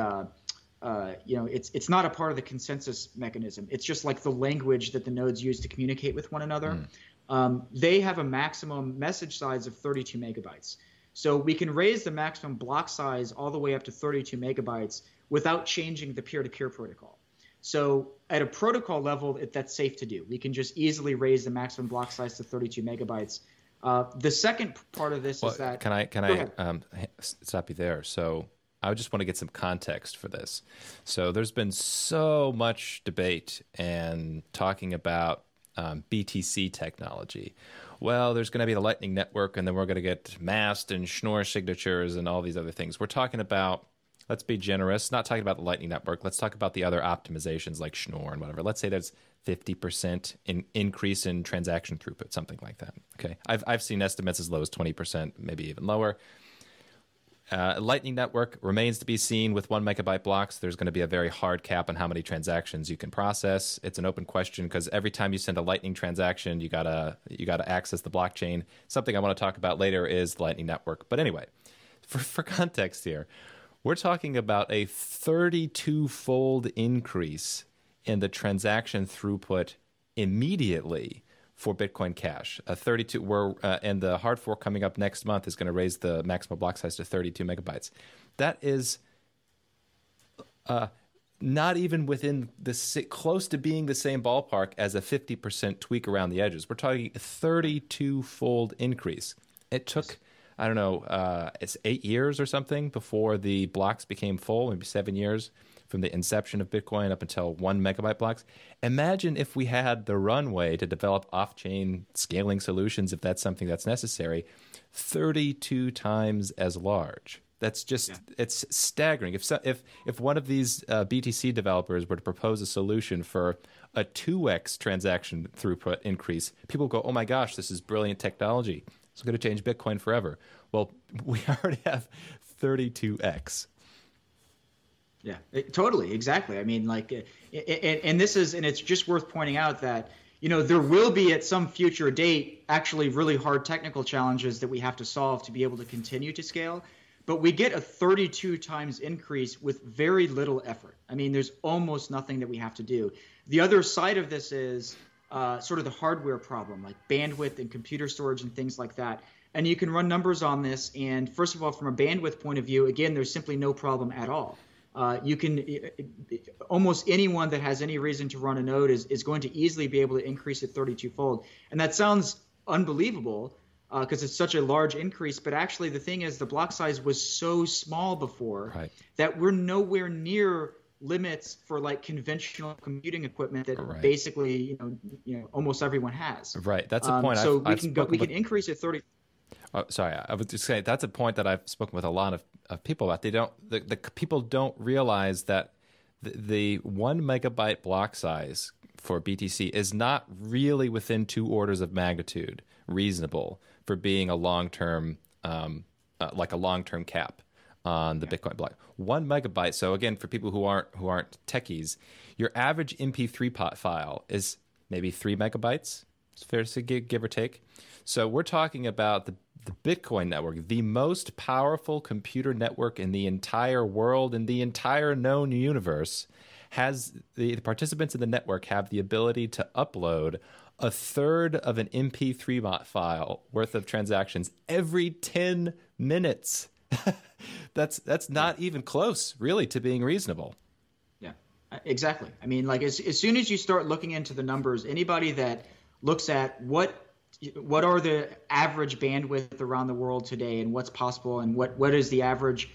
S2: uh, you know, it's it's not a part of the consensus mechanism. It's just like the language that the nodes use to communicate with one another. Mm. Um, they have a maximum message size of 32 megabytes. So we can raise the maximum block size all the way up to 32 megabytes without changing the peer-to-peer protocol. So at a protocol level, it, that's safe to do. We can just easily raise the maximum block size to 32 megabytes Uh, the second part of this
S1: well,
S2: is that
S1: can I can I um, stop you there? So I just want to get some context for this. So there's been so much debate and talking about um, BTC technology. Well, there's going to be the Lightning Network, and then we're going to get MAST and Schnorr signatures and all these other things. We're talking about let's be generous, not talking about the Lightning Network. Let's talk about the other optimizations like Schnorr and whatever. Let's say there's 50% in increase in transaction throughput, something like that. Okay. I've, I've seen estimates as low as 20%, maybe even lower. Uh, Lightning Network remains to be seen with one megabyte blocks. There's going to be a very hard cap on how many transactions you can process. It's an open question because every time you send a Lightning transaction, you gotta you gotta access the blockchain. Something I want to talk about later is Lightning Network. But anyway, for for context here, we're talking about a 32 fold increase in the transaction throughput immediately for Bitcoin Cash. A 32, we're, uh, and the hard fork coming up next month is going to raise the maximum block size to 32 megabytes. That is uh, not even within the close to being the same ballpark as a 50% tweak around the edges. We're talking a 32 fold increase. It took I don't know, uh, it's eight years or something before the blocks became full, maybe seven years from the inception of Bitcoin up until one megabyte blocks. Imagine if we had the runway to develop off chain scaling solutions, if that's something that's necessary, 32 times as large. That's just yeah. it's staggering. If so, if if one of these uh, BTC developers were to propose a solution for a 2x transaction throughput increase, people go, "Oh my gosh, this is brilliant technology." It's going to change Bitcoin forever. Well, we already have 32x.
S2: Yeah, it, totally, exactly. I mean, like, eh, eh, it, it, and this is, and it's just worth pointing out that you know there will be at some future date actually really hard technical challenges that we have to solve to be able to continue to scale. But we get a 32 times increase with very little effort. I mean, there's almost nothing that we have to do. The other side of this is uh, sort of the hardware problem, like bandwidth and computer storage and things like that. And you can run numbers on this. And first of all, from a bandwidth point of view, again, there's simply no problem at all. Uh, you can almost anyone that has any reason to run a node is, is going to easily be able to increase it 32 fold. And that sounds unbelievable because uh, it's such a large increase. But actually, the thing is, the block size was so small before right. that we're nowhere near limits for like conventional computing equipment that right. basically you know you know almost everyone has.
S1: Right. That's the um, point.
S2: so
S1: I've,
S2: we
S1: I've
S2: can go, we can increase it 30
S1: Oh, sorry, I was just saying that's a point that I've spoken with a lot of, of people about. They don't the, the people don't realize that the, the one megabyte block size for BTC is not really within two orders of magnitude reasonable for being a long term um, uh, like a long term cap on the yeah. Bitcoin block. One megabyte. So again, for people who aren't who aren't techies, your average MP3 pot file is maybe three megabytes. It's fair to say, give or take. So we're talking about the the Bitcoin network, the most powerful computer network in the entire world, in the entire known universe, has the, the participants in the network have the ability to upload a third of an MP3 file worth of transactions every 10 minutes. that's that's not even close, really, to being reasonable.
S2: Yeah, exactly. I mean, like as as soon as you start looking into the numbers, anybody that looks at what what are the average bandwidth around the world today and what's possible and what what is the average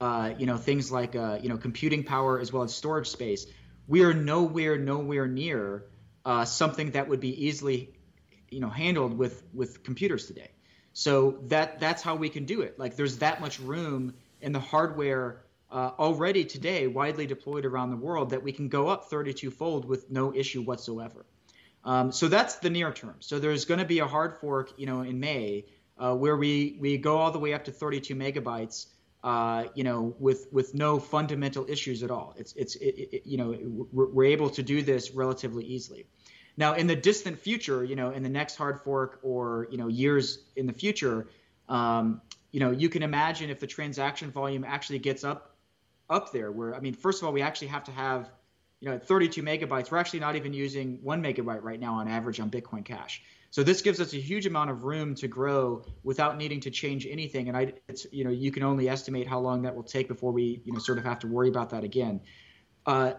S2: uh, you know things like uh, you know computing power as well as storage space? We are nowhere nowhere near uh, something that would be easily you know handled with with computers today. So that that's how we can do it. Like there's that much room in the hardware uh, already today widely deployed around the world that we can go up 32 fold with no issue whatsoever um, so that's the near term. So there's going to be a hard fork, you know, in May uh, where we we go all the way up to 32 megabytes, uh, you know, with with no fundamental issues at all. It's it's it, it, you know we're, we're able to do this relatively easily. Now, in the distant future, you know, in the next hard fork or you know years in the future, um, you know, you can imagine if the transaction volume actually gets up up there, where I mean, first of all, we actually have to have you know, at 32 megabytes, we're actually not even using one megabyte right now on average on Bitcoin Cash. So this gives us a huge amount of room to grow without needing to change anything. And I, it's, you know, you can only estimate how long that will take before we, you know, sort of have to worry about that again. Uh,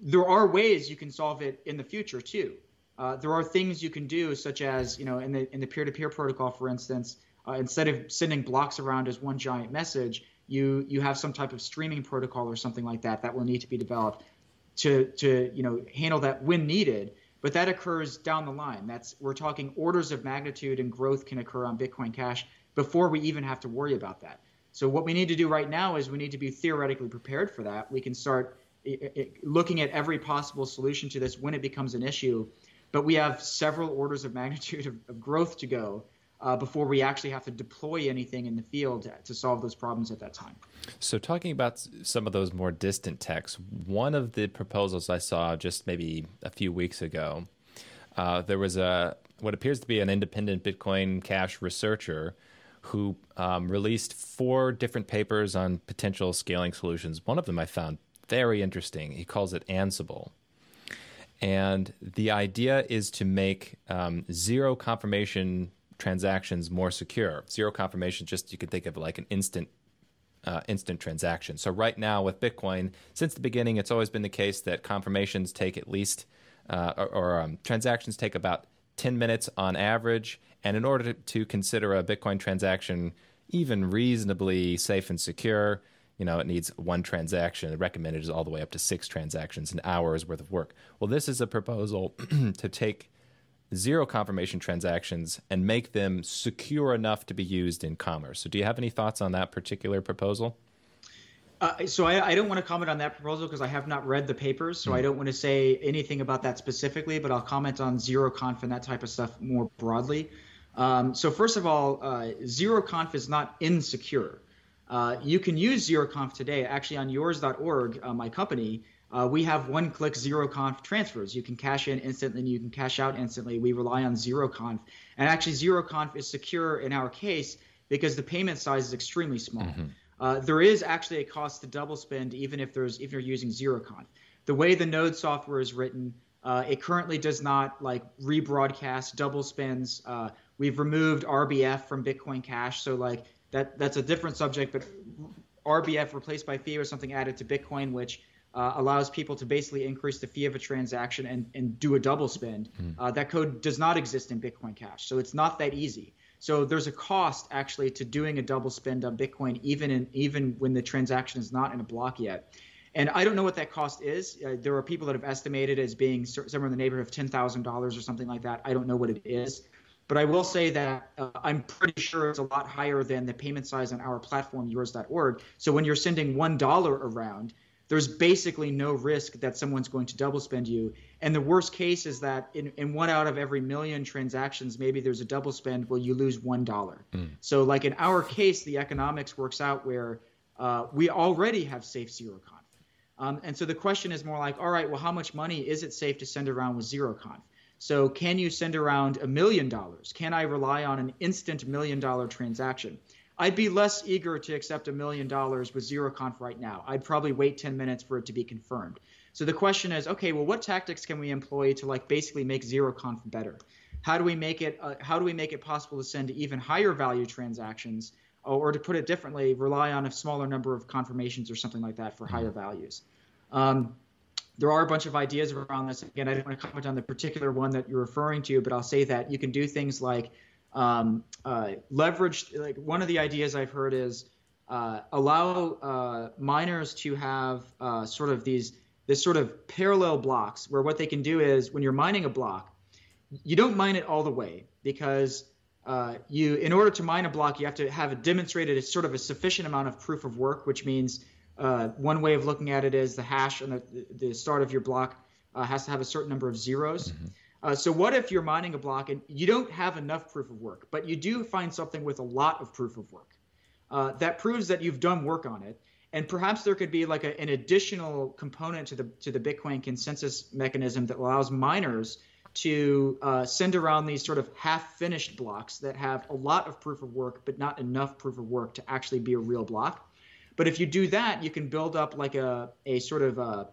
S2: there are ways you can solve it in the future too. uh, there are things you can do, such as you know, in the in the peer-to-peer protocol, for instance, uh, instead of sending blocks around as one giant message, you you have some type of streaming protocol or something like that that will need to be developed to to you know handle that when needed. But that occurs down the line. That's we're talking orders of magnitude and growth can occur on Bitcoin Cash before we even have to worry about that. So what we need to do right now is we need to be theoretically prepared for that. We can start looking at every possible solution to this when it becomes an issue, but we have several orders of magnitude of, of growth to go uh, before we actually have to deploy anything in the field to, to, solve those problems at that time.
S1: So, talking about some of those more distant techs, one of the proposals I saw just maybe a few weeks ago, uh, there was a what appears to be an independent Bitcoin Cash researcher who um, released four different papers on potential scaling solutions. One of them I found very interesting. He calls it Ansible. And the idea is to make um, zero confirmation transactions more secure. Zero confirmation, just you could think of like an instant uh, instant transaction. So right now with Bitcoin, since the beginning, it's always been the case that confirmations take at least uh, or, or um, transactions take about 10 minutes on average. And in order to, to consider a Bitcoin transaction even reasonably safe and secure, you know, it needs one transaction. The recommended is all the way up to six transactions, an hour's worth of work. Well, this is a proposal to take zero confirmation transactions and make them secure enough to be used in commerce. So, do you have any thoughts on that particular proposal?
S2: Uh, so I, I, don't want to comment on that proposal because I have not read the papers, so mm. I don't want to say anything about that specifically. But I'll comment on zero conf and that type of stuff more broadly. Um, so first of all, uh, zero conf is not insecure. Uh, you can use zeroconf today. Actually, on yours.org, uh, my company, uh, we have one-click zeroconf transfers. You can cash in instantly, and you can cash out instantly. We rely on zeroconf, and actually, zeroconf is secure in our case because the payment size is extremely small. Mm-hmm. Uh, there is actually a cost to double spend, even if there's if you're using zeroconf. The way the Node software is written, uh, it currently does not like rebroadcast double spends. Uh, we've removed RBF from Bitcoin Cash, so like that that's a different subject. But RBF replaced by fee was something added to Bitcoin, which uh, allows people to basically increase the fee of a transaction and, and do a double spend. Mm. Uh, that code does not exist in Bitcoin Cash, so it's not that easy. So there's a cost actually to doing a double spend on Bitcoin, even in even when the transaction is not in a block yet. And I don't know what that cost is. Uh, there are people that have estimated as being somewhere in the neighborhood of ten thousand dollars or something like that. I don't know what it is. But I will say that uh, I'm pretty sure it's a lot higher than the payment size on our platform, yours.org. So when you're sending $1 around, there's basically no risk that someone's going to double spend you. And the worst case is that in, in one out of every million transactions, maybe there's a double spend Well, you lose $1. Mm. So, like in our case, the economics works out where uh, we already have safe zero conf. Um, and so the question is more like, all right, well, how much money is it safe to send around with zero conf? So, can you send around a million dollars? Can I rely on an instant million dollar transaction? I'd be less eager to accept a million dollars with ZeroConf right now. I'd probably wait 10 minutes for it to be confirmed. So the question is, okay, well, what tactics can we employ to like basically make ZeroConf better? How do we make it? Uh, how do we make it possible to send even higher value transactions, or, or, to put it differently, rely on a smaller number of confirmations or something like that for higher values? Um, there are a bunch of ideas around this. Again, I don't want to comment on the particular one that you're referring to, but I'll say that you can do things like um, uh, leverage. Like one of the ideas I've heard is uh, allow uh, miners to have uh, sort of these this sort of parallel blocks where what they can do is when you're mining a block, you don't mine it all the way because uh, you in order to mine a block you have to have demonstrated sort of a sufficient amount of proof of work, which means one way of looking at it is the hash and the, the start of your block has to have a certain number of zeros. Mm-hmm. Uh, so what if you're mining a block and you don't have enough proof of work, but you do find something with a lot of proof of work? Uh, that proves that you've done work on it, and perhaps there could be like a, an additional component to the to the Bitcoin consensus mechanism that allows miners to uh, send around these sort of half-finished blocks that have a lot of proof of work, but not enough proof of work to actually be a real block. But if you do that, you can build up like a, a sort of uh,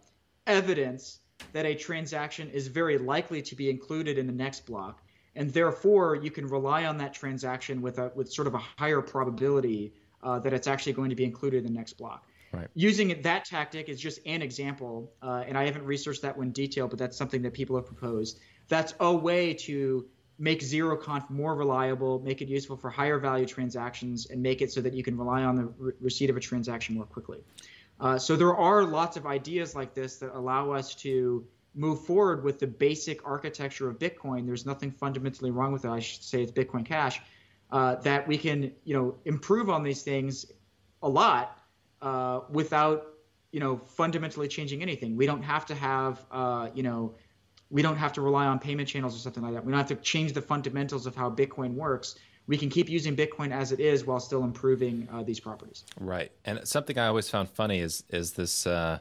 S2: evidence that a transaction is very likely to be included in the next block. And therefore, you can rely on that transaction with a with sort of a higher probability uh, that it's actually going to be included in the next block.
S1: Right.
S2: Using that tactic is just an example, uh, and I haven't researched that one in detail, but that's something that people have proposed. That's a way to make zeroconf more reliable, make it useful for higher value transactions, and make it so that you can rely on the re- receipt of a transaction more quickly. Uh, so there are lots of ideas like this that allow us to move forward with the basic architecture of Bitcoin. There's nothing fundamentally wrong with it. I should say it's Bitcoin Cash. Uh, that we can, you know, improve on these things a lot uh, without, you know, fundamentally changing anything. We don't have to have, uh, you know, we don't have to rely on payment channels or something like that. We don't have to change the fundamentals of how Bitcoin works. We can keep using Bitcoin as it is while still improving uh, these properties.
S1: Right, and something I always found funny is is this uh,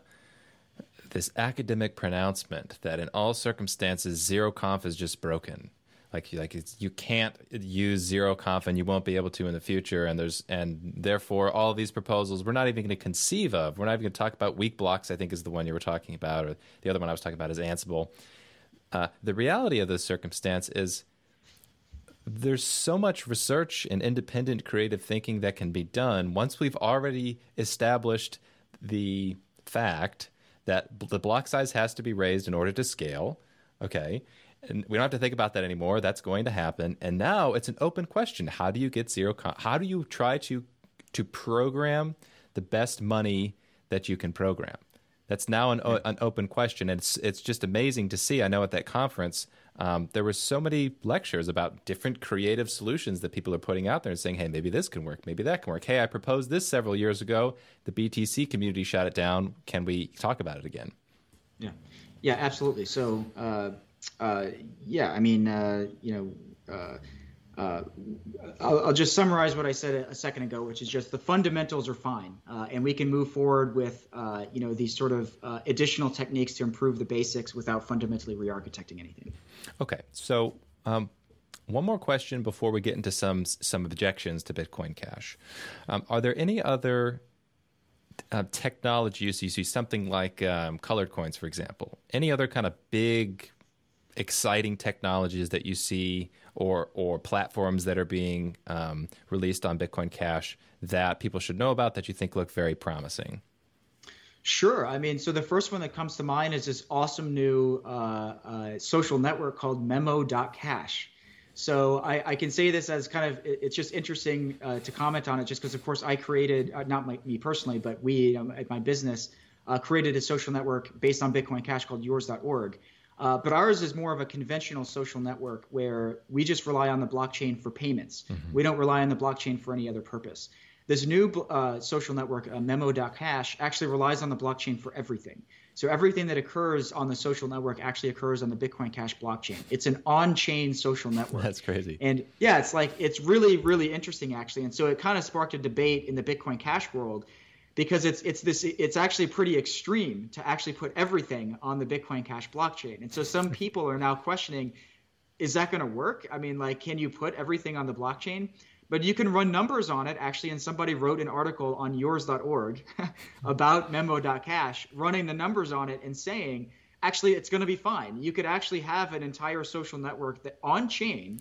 S1: this academic pronouncement that in all circumstances zeroconf is just broken. Like like you can't use zeroconf and you won't be able to in the future. And there's and therefore all these proposals we're not even going to conceive of. We're not even going to talk about weak blocks. I think is the one you were talking about, or the other one I was talking about is Ansible. Uh, the reality of this circumstance is there's so much research and independent creative thinking that can be done once we've already established the fact that the block size has to be raised in order to scale. Okay. And we don't have to think about that anymore. That's going to happen. And now it's an open question. How do you get zero? Con- how do you try to to program the best money that you can program? That's now an, hmm. an open question, and it's it's just amazing to see. I know at that conference um, there were so many lectures about different creative solutions that people are putting out there and saying, "Hey, maybe this can work, maybe that can work." Hey, I proposed this several years ago. The BTC community shot it down. Can we talk about it again?
S2: Yeah, yeah, absolutely. So, uh, uh, yeah, I mean, uh, you know uh, I'll, I'll, just summarize what I said a, second ago, which is just the fundamentals are fine, uh, and we can move forward with uh, you know these sort of uh, additional techniques to improve the basics without fundamentally re-architecting anything.
S1: Okay, so um, one more question before we get into some some objections to Bitcoin Cash. Um, are there any other uh, technologies you see something like um, colored coins, for example? Any other kind of big, exciting technologies that you see? or or platforms that are being um, released on Bitcoin Cash that people should know about that you think look very promising?
S2: Sure. I mean, so the first one that comes to mind is this awesome new uh, uh, social network called Memo.cash. So I, I, can say this as kind of it's just interesting uh, to comment on it, just because of course I created uh, not my, me personally, but we um, at my business uh, created a social network based on Bitcoin Cash called Yours.org. Uh, but ours is more of a conventional social network where we just rely on the blockchain for payments. Mm-hmm. We don't rely on the blockchain for any other purpose. This new uh, social network, uh, Memo.cash, actually relies on the blockchain for everything. So everything that occurs on the social network actually occurs on the Bitcoin Cash blockchain. It's an on-chain social network.
S1: That's crazy.
S2: And yeah, it's like it's really really interesting actually. And so it kind of sparked a debate in the Bitcoin Cash world because it's it's this it's actually pretty extreme to actually put everything on the Bitcoin Cash blockchain. And so some people are now questioning is that going to work? I mean, like can you put everything on the blockchain? But you can run numbers on it actually and somebody wrote an article on yours.org about memo.cash running the numbers on it and saying actually it's going to be fine. You could actually have an entire social network that on chain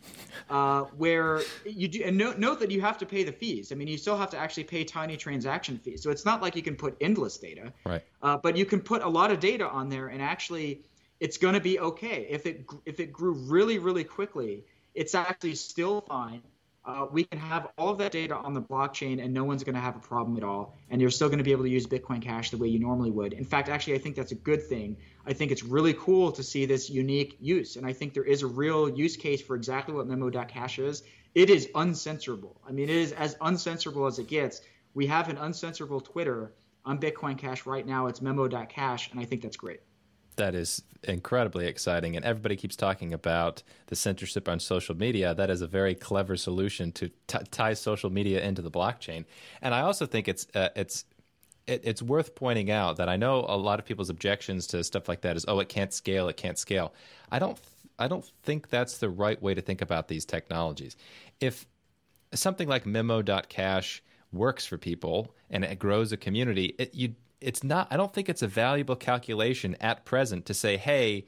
S2: uh, where you do and note, note that you have to pay the fees. I mean, you still have to actually pay tiny transaction fees. So it's not like you can put endless data,
S1: right?
S2: Uh, but you can put a lot of data on there, and actually, it's going to be okay. If it if it grew really really quickly, it's actually still fine uh, we can have all of that data on the blockchain and no one's going to have a problem at all. And you're still going to be able to use Bitcoin Cash the way you normally would. In fact, actually, I think that's a good thing. I think it's really cool to see this unique use. And I think there is a real use case for exactly what Memo.cash is. It is uncensorable. I mean, it is as uncensorable as it gets. We have an uncensorable Twitter on Bitcoin Cash right now. It's Memo.cash, and I think that's great
S1: that is incredibly exciting. And everybody keeps talking about the censorship on social media. That is a very clever solution to t- tie social media into the blockchain. And I also think it's uh, it's it, it's worth pointing out that I know a lot of people's objections to stuff like that is, oh, it can't scale, it can't scale. I don't I don't think that's the right way to think about these technologies. If something like Memo.cash works for people and it grows a community, it, you it's not i don't think it's a valuable calculation at present to say hey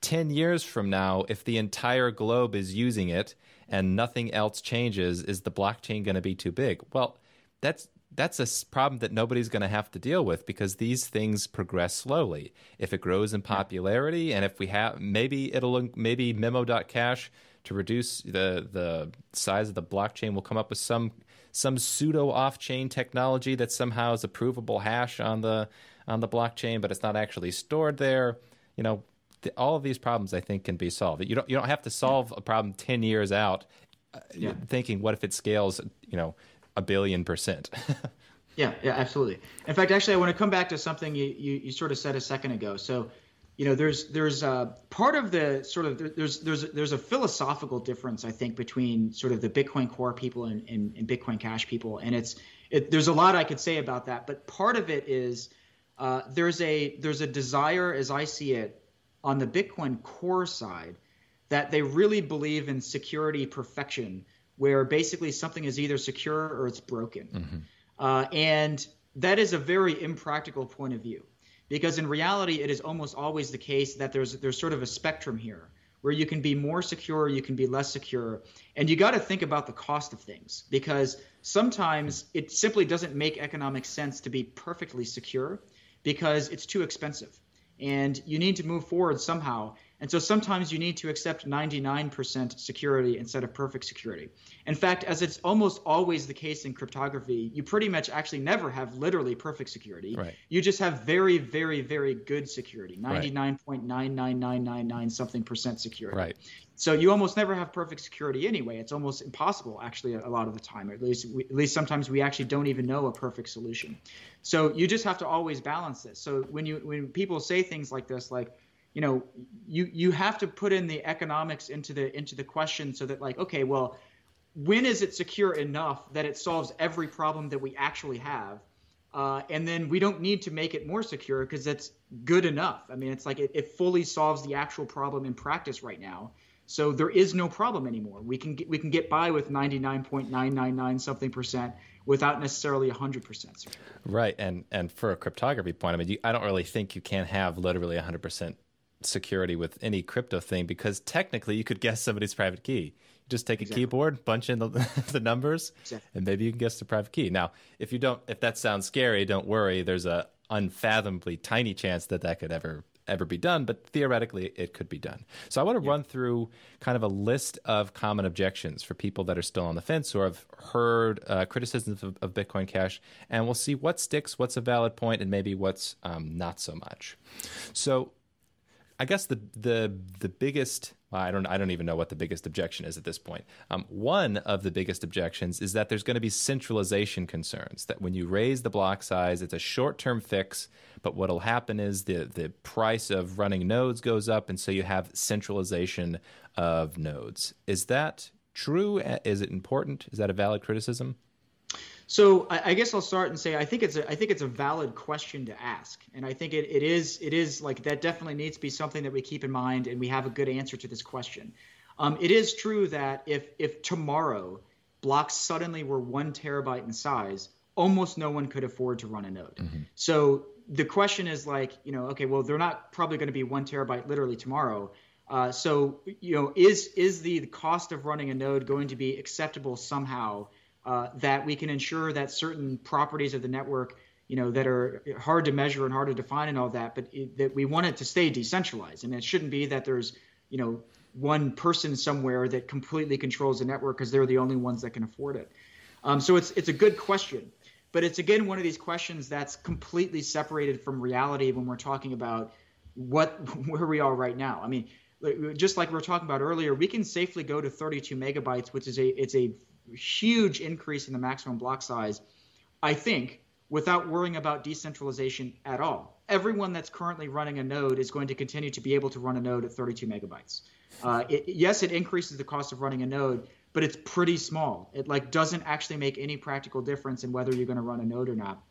S1: 10 years from now if the entire globe is using it and nothing else changes is the blockchain going to be too big well that's that's a problem that nobody's going to have to deal with because these things progress slowly. If it grows in popularity, and if we have maybe it'll maybe Memo.cash to reduce the the size of the blockchain will come up with some some pseudo off-chain technology that somehow is a provable hash on the on the blockchain, but it's not actually stored there. You know, the, all of these problems I think can be solved. You don't you don't have to solve a problem ten years out, uh, yeah. thinking what if it scales, you know, a billion percent.
S2: yeah, yeah, absolutely. In fact, actually, I want to come back to something you, you, you sort of said a second ago. So, you know, there's there's uh, part of the sort of there's there's there's a philosophical difference I think between sort of the Bitcoin Core people and, and, and Bitcoin Cash people, and it's it, there's a lot I could say about that, but part of it is uh, there's a there's a desire, as I see it, on the Bitcoin Core side, that they really believe in security perfection where basically something is either secure or it's broken. Mm-hmm. Uh, and that is a very impractical point of view because in reality, it is almost always the case that there's there's sort of a spectrum here where you can be more secure, you can be less secure, and you got to think about the cost of things because sometimes it simply doesn't make economic sense to be perfectly secure because it's too expensive, and you need to move forward somehow. And so sometimes you need to accept 99% security instead of perfect security. In fact, as it's almost always the case in cryptography, you pretty much actually never have literally perfect security.
S1: Right.
S2: You just have very, very, very good security 99.99999 something percent security.
S1: Right.
S2: So you almost never have perfect security anyway. It's almost impossible, actually, a lot of the time. At least, we, at least sometimes we actually don't even know a perfect solution. So you just have to always balance this. So when you when people say things like this, like you know you you have to put in the economics into the into the question so that like okay well when is it secure enough that it solves every problem that we actually have uh, and then we don't need to make it more secure because that's good enough i mean it's like it, it fully solves the actual problem in practice right now so there is no problem anymore we can get, we can get by with 99.999 something percent without necessarily 100% security.
S1: Right. And and for a cryptography point, I mean, you, I don't really think you can have literally 100% security with any crypto thing because technically you could guess somebody's private key. You just take a keyboard, bunch in the, the numbers, exactly. and maybe you can guess the private key. Now, if you don't, if that sounds scary, don't worry. There's a unfathomably tiny chance that that could ever ever be done, but theoretically it could be done. So I want to yeah. run through kind of a list of common objections for people that are still on the fence or have heard uh, criticisms of, of, Bitcoin Cash, and we'll see what sticks, what's a valid point, and maybe what's um, not so much. So I guess the the the biggest I don't I don't even know what the biggest objection is at this point. Um, one of the biggest objections is that there's going to be centralization concerns. That when you raise the block size, it's a short term fix, but what'll happen is the the price of running nodes goes up, and so you have centralization of nodes. Is that true? Is it important? Is that a valid criticism?
S2: So I, I, guess I'll start and say I think it's a I think it's a valid question to ask, and I think it, it is it is like that definitely needs to be something that we keep in mind, and we have a good answer to this question. Um, it is true that if if tomorrow blocks suddenly were one terabyte in size, almost no one could afford to run a node. Mm-hmm. So the question is like you know okay well they're not probably going to be one terabyte literally tomorrow. Uh, so you know is is the, the cost of running a node going to be acceptable somehow? Uh, that we can ensure that certain properties of the network, you know, that are hard to measure and hard to define and all that, but it, that we want it to stay decentralized. And it shouldn't be that there's, you know, one person somewhere that completely controls the network because they're the only ones that can afford it. Um, so it's it's a good question, but it's again one of these questions that's completely separated from reality when we're talking about what where we are right now. I mean, just like we were talking about earlier, we can safely go to 32 megabytes, which is a it's a huge increase in the maximum block size, I think, without worrying about decentralization at all. Everyone that's currently running a node is going to continue to be able to run a node at 32 megabytes. Uh, it, yes, it increases the cost of running a node, but it's pretty small. It like doesn't actually make any practical difference in whether you're going to run a node or not.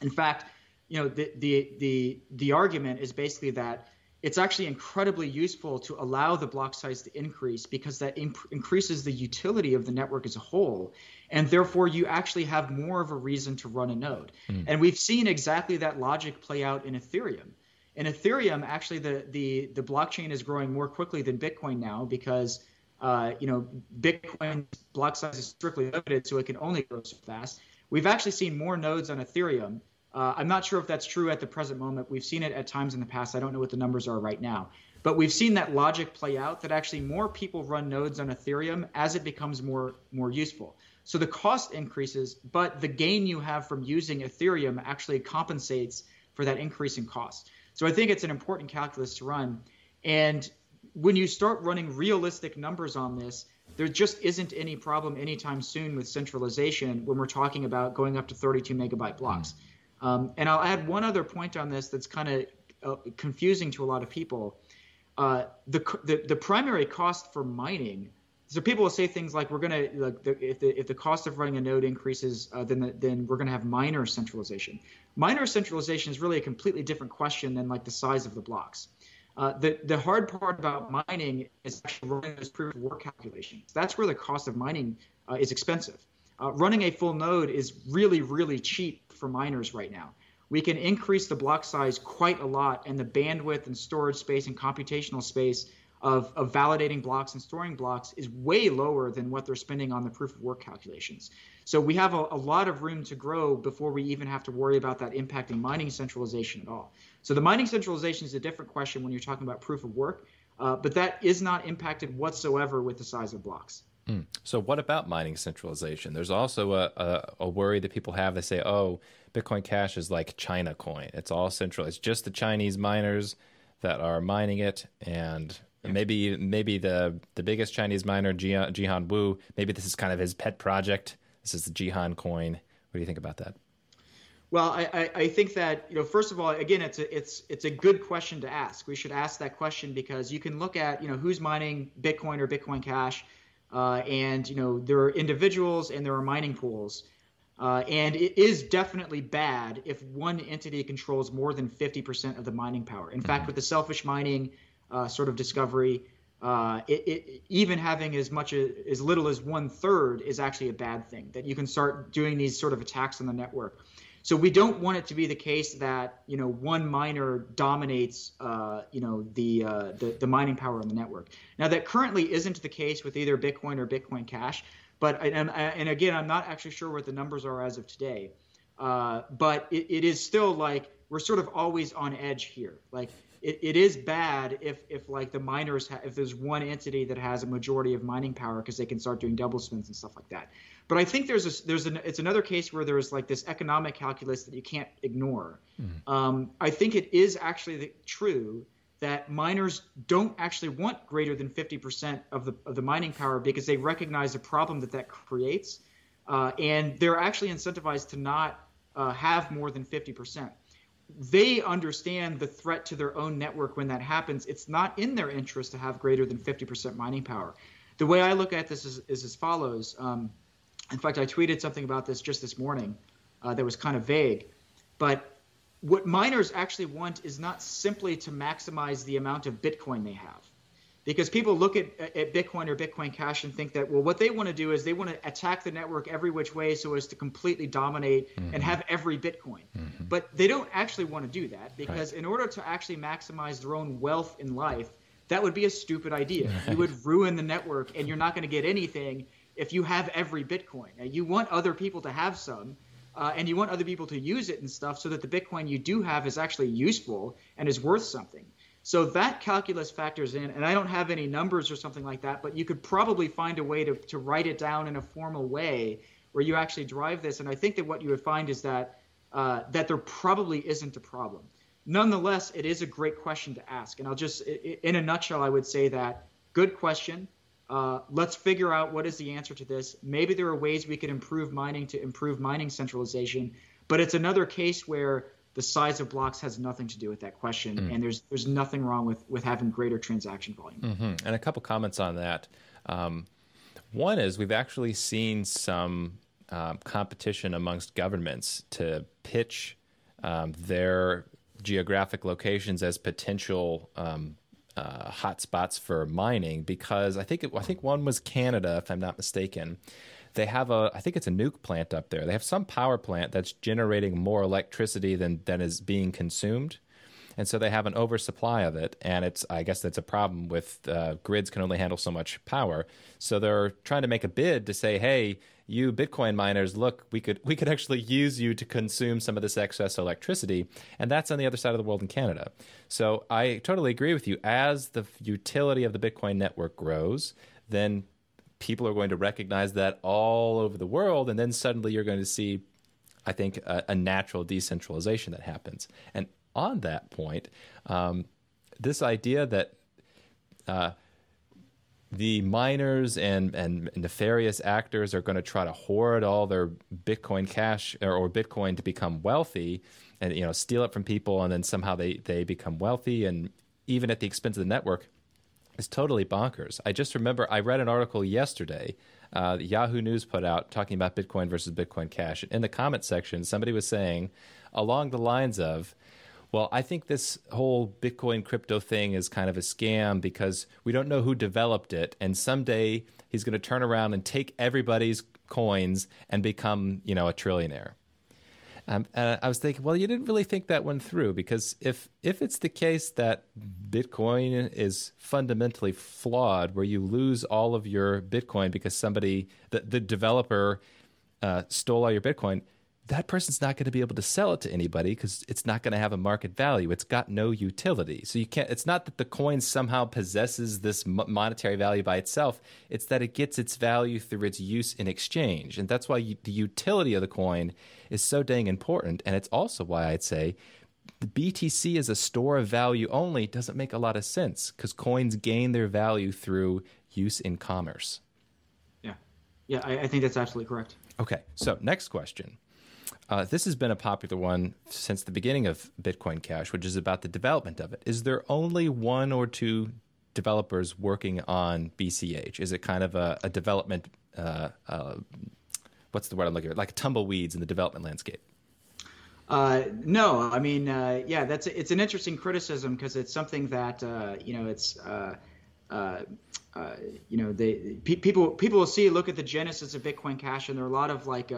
S2: In fact, you know the the the the argument is basically that it's actually incredibly useful to allow the block size to increase because that imp- increases the utility of the network as a whole. And therefore, you actually have more of a reason to run a node. Mm. And we've seen exactly that logic play out in Ethereum. In Ethereum, actually, the, the, the blockchain is growing more quickly than Bitcoin now because uh, you know Bitcoin block size is strictly limited, so it can only grow so fast we've actually seen more nodes on Ethereum. Uh, I'm not sure if that's true at the present moment. We've seen it at times in the past. I don't know what the numbers are right now. But we've seen that logic play out that actually more people run nodes on Ethereum as it becomes more more useful. So the cost increases, but the gain you have from using Ethereum actually compensates for that increase in cost. So I think it's an important calculus to run. And when you start running realistic numbers on this, there just isn't any problem anytime soon with centralization when we're talking about going up to 32 megabyte blocks. Mm. Um, and I'll add one other point on this that's kind of uh, confusing to a lot of people uh, the, the the primary cost for mining. So people will say things like, "We're gonna like the, if the if the cost of running a node increases, uh, then the, then we're gonna have miner centralization." Miner centralization is really a completely different question than like the size of the blocks. Uh, the the hard part about mining is actually running those proof of work calculations. That's where the cost of mining uh, is expensive. Uh, running a full node is really really cheap for miners right now we can increase the block size quite a lot, and the bandwidth and storage space and computational space of, of validating blocks and storing blocks is way lower than what they're spending on the proof of work calculations. So we have a, a, lot of room to grow before we even have to worry about that impacting mining centralization at all. So the mining centralization is a different question when you're talking about proof of work, uh, but that is not impacted whatsoever with the size of blocks.
S1: Mm. So what about mining centralization? There's also a, a, a worry that people have. They say, oh, Bitcoin Cash is like China coin. It's all central. It's just the Chinese miners that are mining it, and maybe maybe the the biggest Chinese miner, Jihan, Jihan Wu. Maybe this is kind of his pet project. This is the Jihan coin. What do you think about that?
S2: Well, I, I think that you know, first of all, again, it's a it's it's a good question to ask. We should ask that question because you can look at you know who's mining Bitcoin or Bitcoin Cash, uh, and you know there are individuals and there are mining pools. Uh, and it is definitely bad if one entity controls more than 50% of the mining power. In mm-hmm. fact, with the selfish mining uh, sort of discovery, uh, it, it, even having as much as, as little as one third is actually a bad thing. That you can start doing these sort of attacks on the network. So we don't want it to be the case that you know one miner dominates uh, you know the, uh, the the mining power on the network. Now that currently isn't the case with either Bitcoin or Bitcoin Cash. But and, and again, I'm not actually sure what the numbers are as of today. Uh, but it, it is still like we're sort of always on edge here. Like it, it is bad if if like the miners ha- if there's one entity that has a majority of mining power because they can start doing double spends and stuff like that. But I think there's a, there's an it's another case where there's like this economic calculus that you can't ignore. Mm. Um, I think it is actually the, true that miners don't actually want greater than 50% of the, of the mining power because they recognize the problem that that creates. Uh, and they're actually incentivized to not uh, have more than 50%. They understand the threat to their own network when that happens. It's not in their interest to have greater than 50% mining power. The way I look at this is, is as follows. Um, in fact, I tweeted something about this just this morning uh, that was kind of vague. But what miners actually want is not simply to maximize the amount of Bitcoin they have. Because people look at, at Bitcoin or Bitcoin Cash and think that, well, what they want to do is they want to attack the network every which way so as to completely dominate mm-hmm. and have every Bitcoin. Mm-hmm. But they don't actually want to do that because right. in order to actually maximize their own wealth in life, that would be a stupid idea. Right. You would ruin the network and you're not going to get anything if you have every Bitcoin. Now, you want other people to have some, uh, and you want other people to use it and stuff so that the Bitcoin you do have is actually useful and is worth something. So that calculus factors in, and I don't have any numbers or something like that, but you could probably find a way to, to write it down in a formal way where you actually drive this. And I think that what you would find is that uh, that there probably isn't a problem. Nonetheless, it is a great question to ask. And I'll just, in a nutshell, I would say that good question. Uh, let's figure out what is the answer to this. Maybe there are ways we could improve mining to improve mining centralization, but it's another case where the size of blocks has nothing to do with that question, mm. and there's there's nothing wrong with with having greater transaction volume.
S1: Mm-hmm. And a couple comments on that. Um, one is we've actually seen some um, competition amongst governments to pitch um, their geographic locations as potential um, uh, hotspots for mining because I think it, I think one was Canada, if I'm not mistaken. They have a I think it's a nuke plant up there. They have some power plant that's generating more electricity than than is being consumed. and so they have an oversupply of it. And it's I guess that's a problem with uh, grids can only handle so much power. So they're trying to make a bid to say, hey, you Bitcoin miners, look, we could we could actually use you to consume some of this excess electricity, and that's on the other side of the world in Canada. So I totally agree with you. As the utility of the Bitcoin network grows, then people are going to recognize that all over the world, and then suddenly you're going to see, I think, a, a natural decentralization that happens. And on that point, um, this idea that uh, the miners and, and nefarious actors are going to try to hoard all their Bitcoin cash or, or, Bitcoin to become wealthy and you know steal it from people and then somehow they, they become wealthy and even at the expense of the network is totally bonkers. I just remember I read an article yesterday uh, Yahoo News put out talking about Bitcoin versus Bitcoin Cash. In the comment section, somebody was saying along the lines of, well, I think this whole Bitcoin crypto thing is kind of a scam because we don't know who developed it, and someday he's going to turn around and take everybody's coins and become, you know, a trillionaire. Um, and I was thinking, well, you didn't really think that one through because if if it's the case that Bitcoin is fundamentally flawed, where you lose all of your Bitcoin because somebody the the developer uh, stole all your Bitcoin, that person's not going to be able to sell it to anybody because it's not going to have a market value. It's got no utility. So you can't. It's not that the coin somehow possesses this monetary value by itself. It's that it gets its value through its use in exchange, and that's why you, the utility of the coin is so dang important. And it's also why I'd say the BTC as a store of value only doesn't make a lot of sense because coins gain their value through use in commerce.
S2: Yeah, yeah, I, I think that's absolutely correct.
S1: Okay, so next question. Uh, this has been a popular one since the beginning of Bitcoin Cash, which is about the development of it. Is there only one or two developers working on BCH? Is it kind of a, a development? Uh, uh, what's the word I'm looking for? Like tumbleweeds in the development landscape.
S2: Uh, no, I mean, uh, yeah, that's it's an interesting criticism because it's something that uh, you know it's uh, uh, uh, you know they pe- people people will see look at the genesis of Bitcoin Cash and there are a lot of like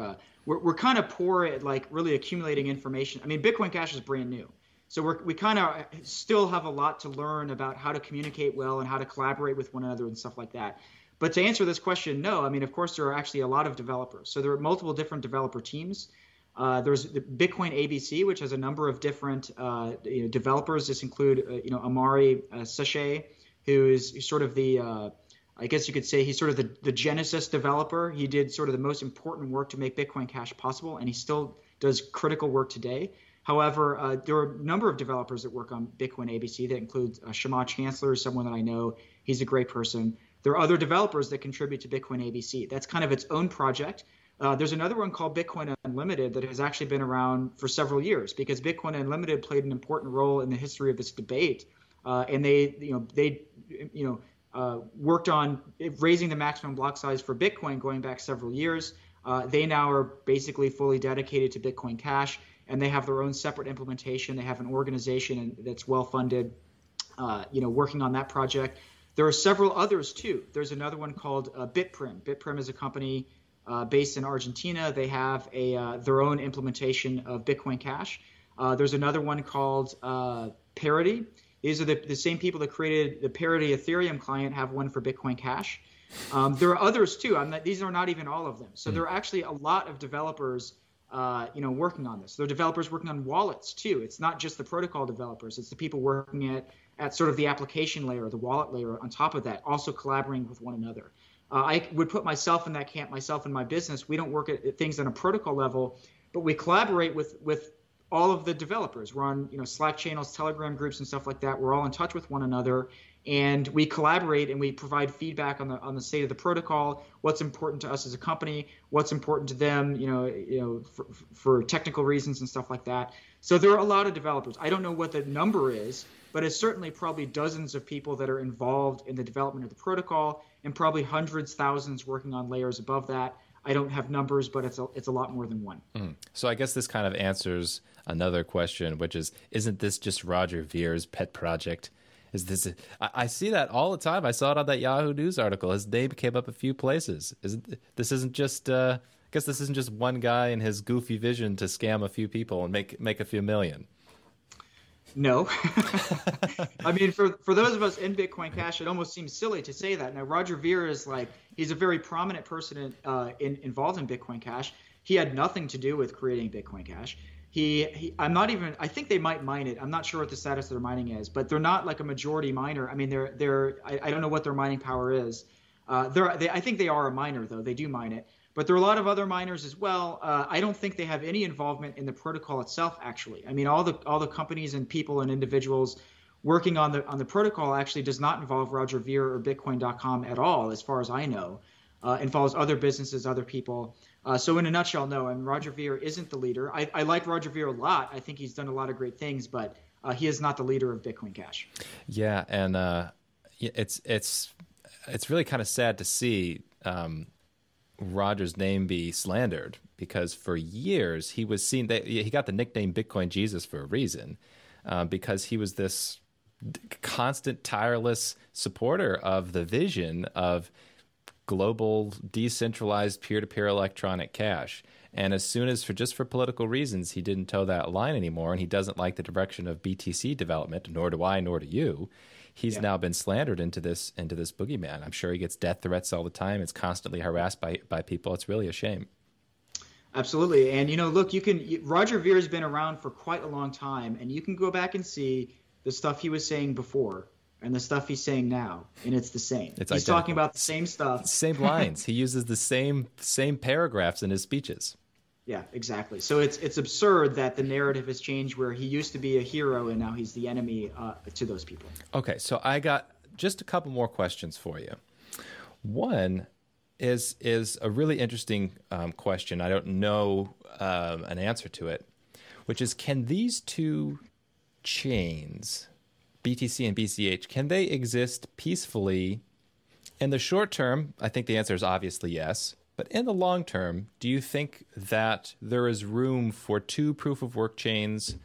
S2: we're, we're kind of poor at like really accumulating information. I mean, Bitcoin Cash is brand new. So we're, we kind of still have a lot to learn about how to communicate well and how to collaborate with one another and stuff like that. But to answer this question, no. I mean, of course, there are actually a lot of developers. So there are multiple different developer teams. Uh, there's the Bitcoin ABC, which has a number of different uh, you know, developers. This include uh, you know Amaury uh, Séchet, who is sort of the uh, I guess you could say he's sort of the, the Genesis developer. He did sort of the most important work to make Bitcoin Cash possible, and he still does critical work today. However, uh, there are a number of developers that work on Bitcoin ABC that include uh, Shammah Chancellor, someone that I know. He's a great person. There are other developers that contribute to Bitcoin ABC. That's kind of its own project. Uh, there's another one called Bitcoin Unlimited that has actually been around for several years because Bitcoin Unlimited played an important role in the history of this debate. Uh, and they, you know, they, you know, uh, worked on raising the maximum block size for Bitcoin going back several years. Uh, they now are basically fully dedicated to Bitcoin Cash, and they have their own separate implementation. They have an organization that's well funded, uh, you know, working on that project. There are several others too. There's another one called uh, Bitprim. Bitprim is a company uh, based in Argentina. They have a their own implementation of Bitcoin Cash. there's another one called Parity these are the, the same people that created the Parity Ethereum client have one for Bitcoin Cash. Um, there are others too. Not, these are not even all of them. So mm. there are actually a lot of developers, uh, you know, working on this. There are developers working on wallets too. It's not just the protocol developers. It's the people working at at sort of the application layer, the wallet layer on top of that, also collaborating with one another. Uh, I would put myself in that camp. Myself and my business, we don't work at, at things on a protocol level, but we collaborate with with all of the developers. We're on you know Slack channels, Telegram groups, and stuff like that. We're all in touch with one another, and we collaborate and we provide feedback on the on the state of the protocol. What's important to us as a company? What's important to them? You know, you know, for, for technical reasons and stuff like that. So there are a lot of developers. I don't know what the number is, but it's certainly probably dozens of people that are involved in the development of the protocol, and probably hundreds, thousands working on layers above that. I don't have numbers, but it's a, it's a lot more than one.
S1: Mm. So I guess this kind of answers another question, which is, isn't this just Roger Ver's pet project? Is this? I, I see that all the time. I saw it on that Yahoo News article. His name came up a few places. Isn't this isn't just? Uh, I guess this isn't just one guy and his goofy vision to scam a few people and make make a few million.
S2: No. I mean, for, for those of us in Bitcoin Cash, it almost seems silly to say that. Now, Roger Ver is like, he's a very prominent person in, uh, in, involved in Bitcoin Cash. He had nothing to do with creating Bitcoin Cash. He, he, I'm not even. I think they might mine it. I'm not sure what the status of their mining is, but they're not like a majority miner. I mean, they're they're. I, I don't know what their mining power is. Uh, they're. They, I think they are a miner though. They do mine it. But there are a lot of other miners as well. Uh, I don't think they have any involvement in the protocol itself. Actually, I mean, all the all the companies and people and individuals working on the on the protocol actually does not involve Roger Ver or Bitcoin.com at all, as far as I know. Uh, involves other businesses, other people. Uh, so in a nutshell, no. I mean, Roger Ver isn't the leader. I, I, like Roger Ver a lot. I think he's done a lot of great things, but uh, he is not the leader of Bitcoin Cash.
S1: Yeah, and uh, it's it's it's really kind of sad to see um, Roger's name be slandered because for years he was seen that he got the nickname Bitcoin Jesus for a reason uh, because he was this constant tireless supporter of the vision of global decentralized peer-to-peer electronic cash. And as soon as for just for political reasons he didn't toe that line anymore and he doesn't like the direction of BTC development nor do I nor do you he's yeah. now been slandered into this into this boogeyman. I'm sure he gets death threats all the time. It's constantly harassed by by people. It's really a shame.
S2: Absolutely, and you know, look, you can Roger Ver has been around for quite a long time, and you can go back and see the stuff he was saying before and the stuff he's saying now, and it's the same. It's he's identical. talking about the same stuff,
S1: same lines. he uses the same same paragraphs in his speeches.
S2: Yeah, exactly. So it's it's absurd that the narrative has changed where he used to be a hero and now he's the enemy uh, to those people.
S1: Okay, so I got just a couple more questions for you. One is is a really interesting um, question. I don't know um, an answer to it, which is can these two chains, BTC and BCH, can they exist peacefully in the short term? I think the answer is obviously yes. But in the long term, do you think that there is room for two proof of work chains,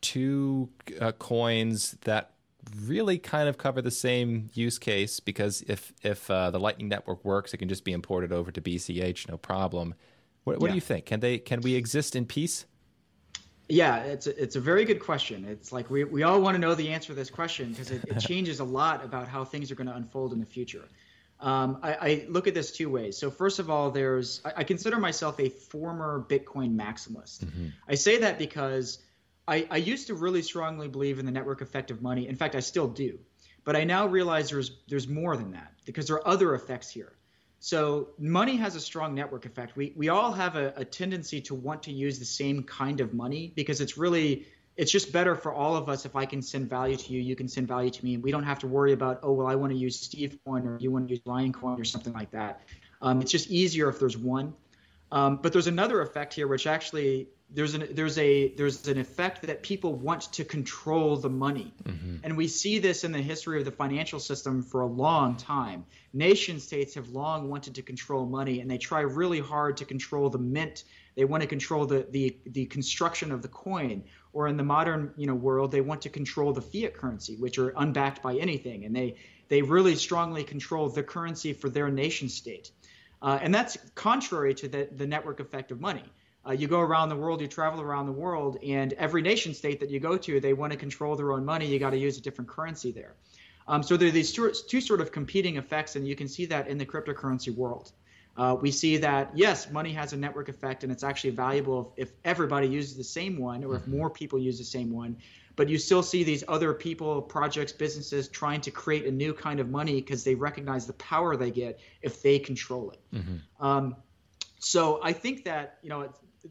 S1: two uh, coins that really kind of cover the same use case? Because if if uh, the Lightning Network works, it can just be imported over to BCH, no problem. What, what yeah. do you think? Can they can we exist in peace?
S2: Yeah, it's a, it's a very good question. It's like we, we all want to know the answer to this question because it, it changes a lot about how things are going to unfold in the future. Um, I, I, look at this two ways. So first of all, there's I, I consider myself a former Bitcoin maximalist. Mm-hmm. I say that because I, I used to really strongly believe in the network effect of money. In fact, I still do. But I now realize there's there's more than that because there are other effects here. So money has a strong network effect. We we all have a, a tendency to want to use the same kind of money because it's really it's just better for all of us if I can send value to you, you can send value to me, and we don't have to worry about oh well I want to use Steve coin or you want to use Lion coin or something like that. Um, it's just easier if there's one. Um, but there's another effect here, which actually there's an there's a there's an effect that people want to control the money, mm-hmm. and we see this in the history of the financial system for a long time. Nation states have long wanted to control money, and they try really hard to control the mint. They want to control the the the construction of the coin or in the modern you know world they want to control the fiat currency which are unbacked by anything. And they they really strongly control the currency for their nation state. Uh, and that's contrary to the, the network effect of money. Uh, you go around the world you travel around the world and every nation state that you go to they want to control their own money. You got to use a different currency there. Um, so there are these two, two sort of competing effects and you can see that in the cryptocurrency world uh, we see that yes, money has a network effect, and it's actually valuable if, if, everybody uses the same one, or if mm-hmm. more people use the same one. But you still see these other people, projects, businesses trying to create a new kind of money because they recognize the power they get if they control it. Mm-hmm. Um, so I think that you know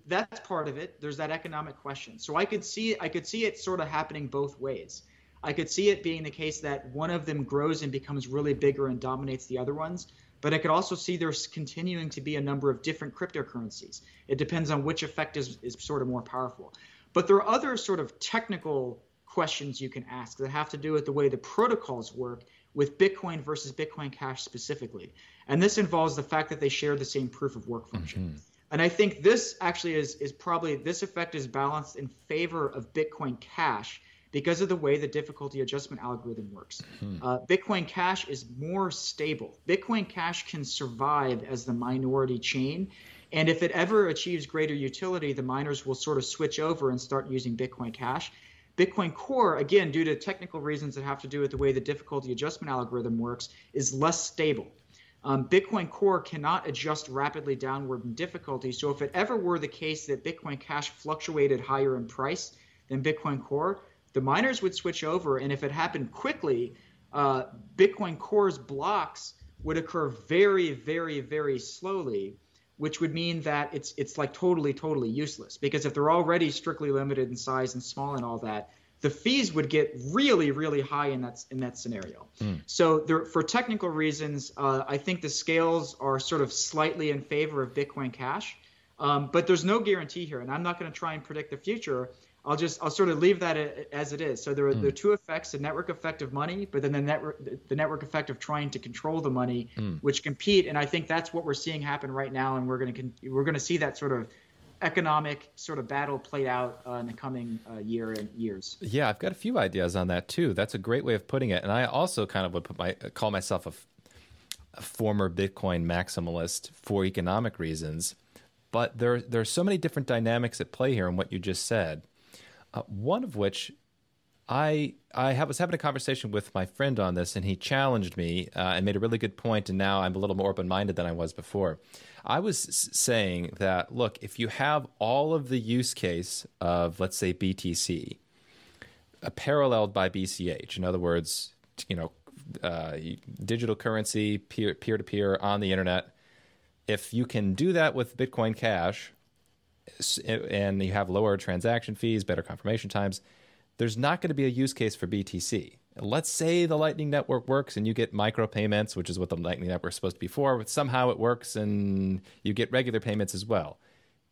S2: that's part of it. There's that economic question. So I could see I could see it sort of happening both ways. I could see it being the case that one of them grows and becomes really bigger and dominates the other ones but I could also see there's continuing to be a number of different cryptocurrencies. It depends on which effect is, is sort of more powerful. But there are other sort of technical questions you can ask that have to do with the way the protocols work with Bitcoin versus Bitcoin Cash specifically. And this involves the fact that they share the same proof of work function. Mm-hmm. And I think this actually is, is probably this effect is balanced in favor of Bitcoin Cash because of the way the difficulty adjustment algorithm works. Hmm. Uh, Bitcoin Cash is more stable. Bitcoin Cash can survive as the minority chain. And if it ever achieves greater utility, the miners will sort of switch over and start using Bitcoin Cash. Bitcoin Core, again, due to technical reasons that have to do with the way the difficulty adjustment algorithm works, is less stable. Um, Bitcoin Core cannot adjust rapidly downward in difficulty. So if it ever were the case that Bitcoin Cash fluctuated higher in price than Bitcoin Core, the miners would switch over. And if it happened quickly, uh, Bitcoin Core's blocks would occur very, very, very slowly, which would mean that it's it's like totally, totally useless. Because if they're already strictly limited in size and small and all that, the fees would get really, really high in that in that scenario. Mm. So there, for technical reasons, uh, I think the scales are sort of slightly in favor of Bitcoin Cash, um, but there's no guarantee here, and I'm not going to try and predict the future. I'll just I'll sort of leave that as it is. So there are mm. the two effects: the network effect of money, but then the network the network effect of trying to control the money, mm. which compete. And I think that's what we're seeing happen right now, and we're going to we're going to see that sort of economic sort of battle played out uh, in the coming uh, year and years.
S1: Yeah, I've got a few ideas on that too. That's a great way of putting it. And I also kind of would put my call myself a, a former Bitcoin maximalist for economic reasons. But there there are so many different dynamics at play here in what you just said uh, one of which I I was having a conversation with my friend on this, and he challenged me uh, and made a really good point. And now I'm a little more open minded than I was before. I was saying that look, if you have all of the use case of let's say BTC, uh, paralleled by BCH, in other words, you know, uh, digital currency peer peer to peer on the internet. If you can do that with Bitcoin Cash, and you have lower transaction fees, better confirmation times, there's not going to be a use case for BTC. Let's say the Lightning Network works and you get micropayments, which is what the Lightning Network is supposed to be for, but somehow it works and you get regular payments as well.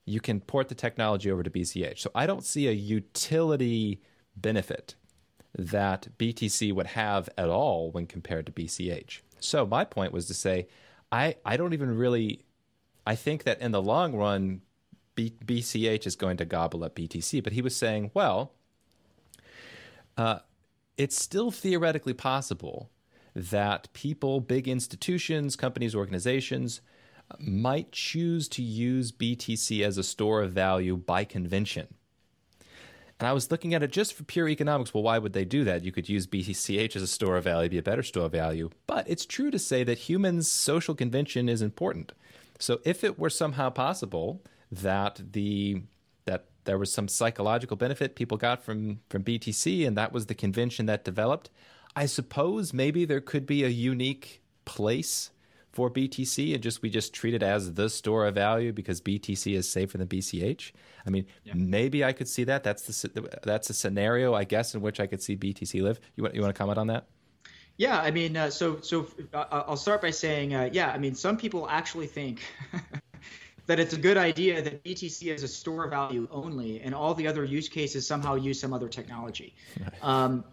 S1: You can port the technology over to BCH. So I don't see a utility benefit that BTC would have at all when compared to BCH. So my point was to say, I, I don't even really I think that in the long run, B- BCH is going to gobble up BTC. But he was saying, well, uh, it's still theoretically possible that people, big institutions, companies, organizations, might choose to use BTC as a store of value by convention. And I was looking at it just for pure economics. Well, why would they do that? You could use BTCH as a store of value, be a better store of value. But it's true to say that humans' social convention is important. So if it were somehow possible that the that there was some psychological benefit people got from from BTC, and that was the convention that developed. I suppose maybe there could be a unique place for BTC, and just we just treat it as the store of value because BTC is safer than BCH. I mean, yeah. maybe I could see that. That's the that's a scenario, I guess, in which I could see BTC live. You want you want to comment on that?
S2: Yeah, I mean, uh, so so uh, I'll start by saying, uh, yeah, I mean, some people actually think that it's a good idea that BTC is a store value only, and all the other use cases somehow use some other technology. Um,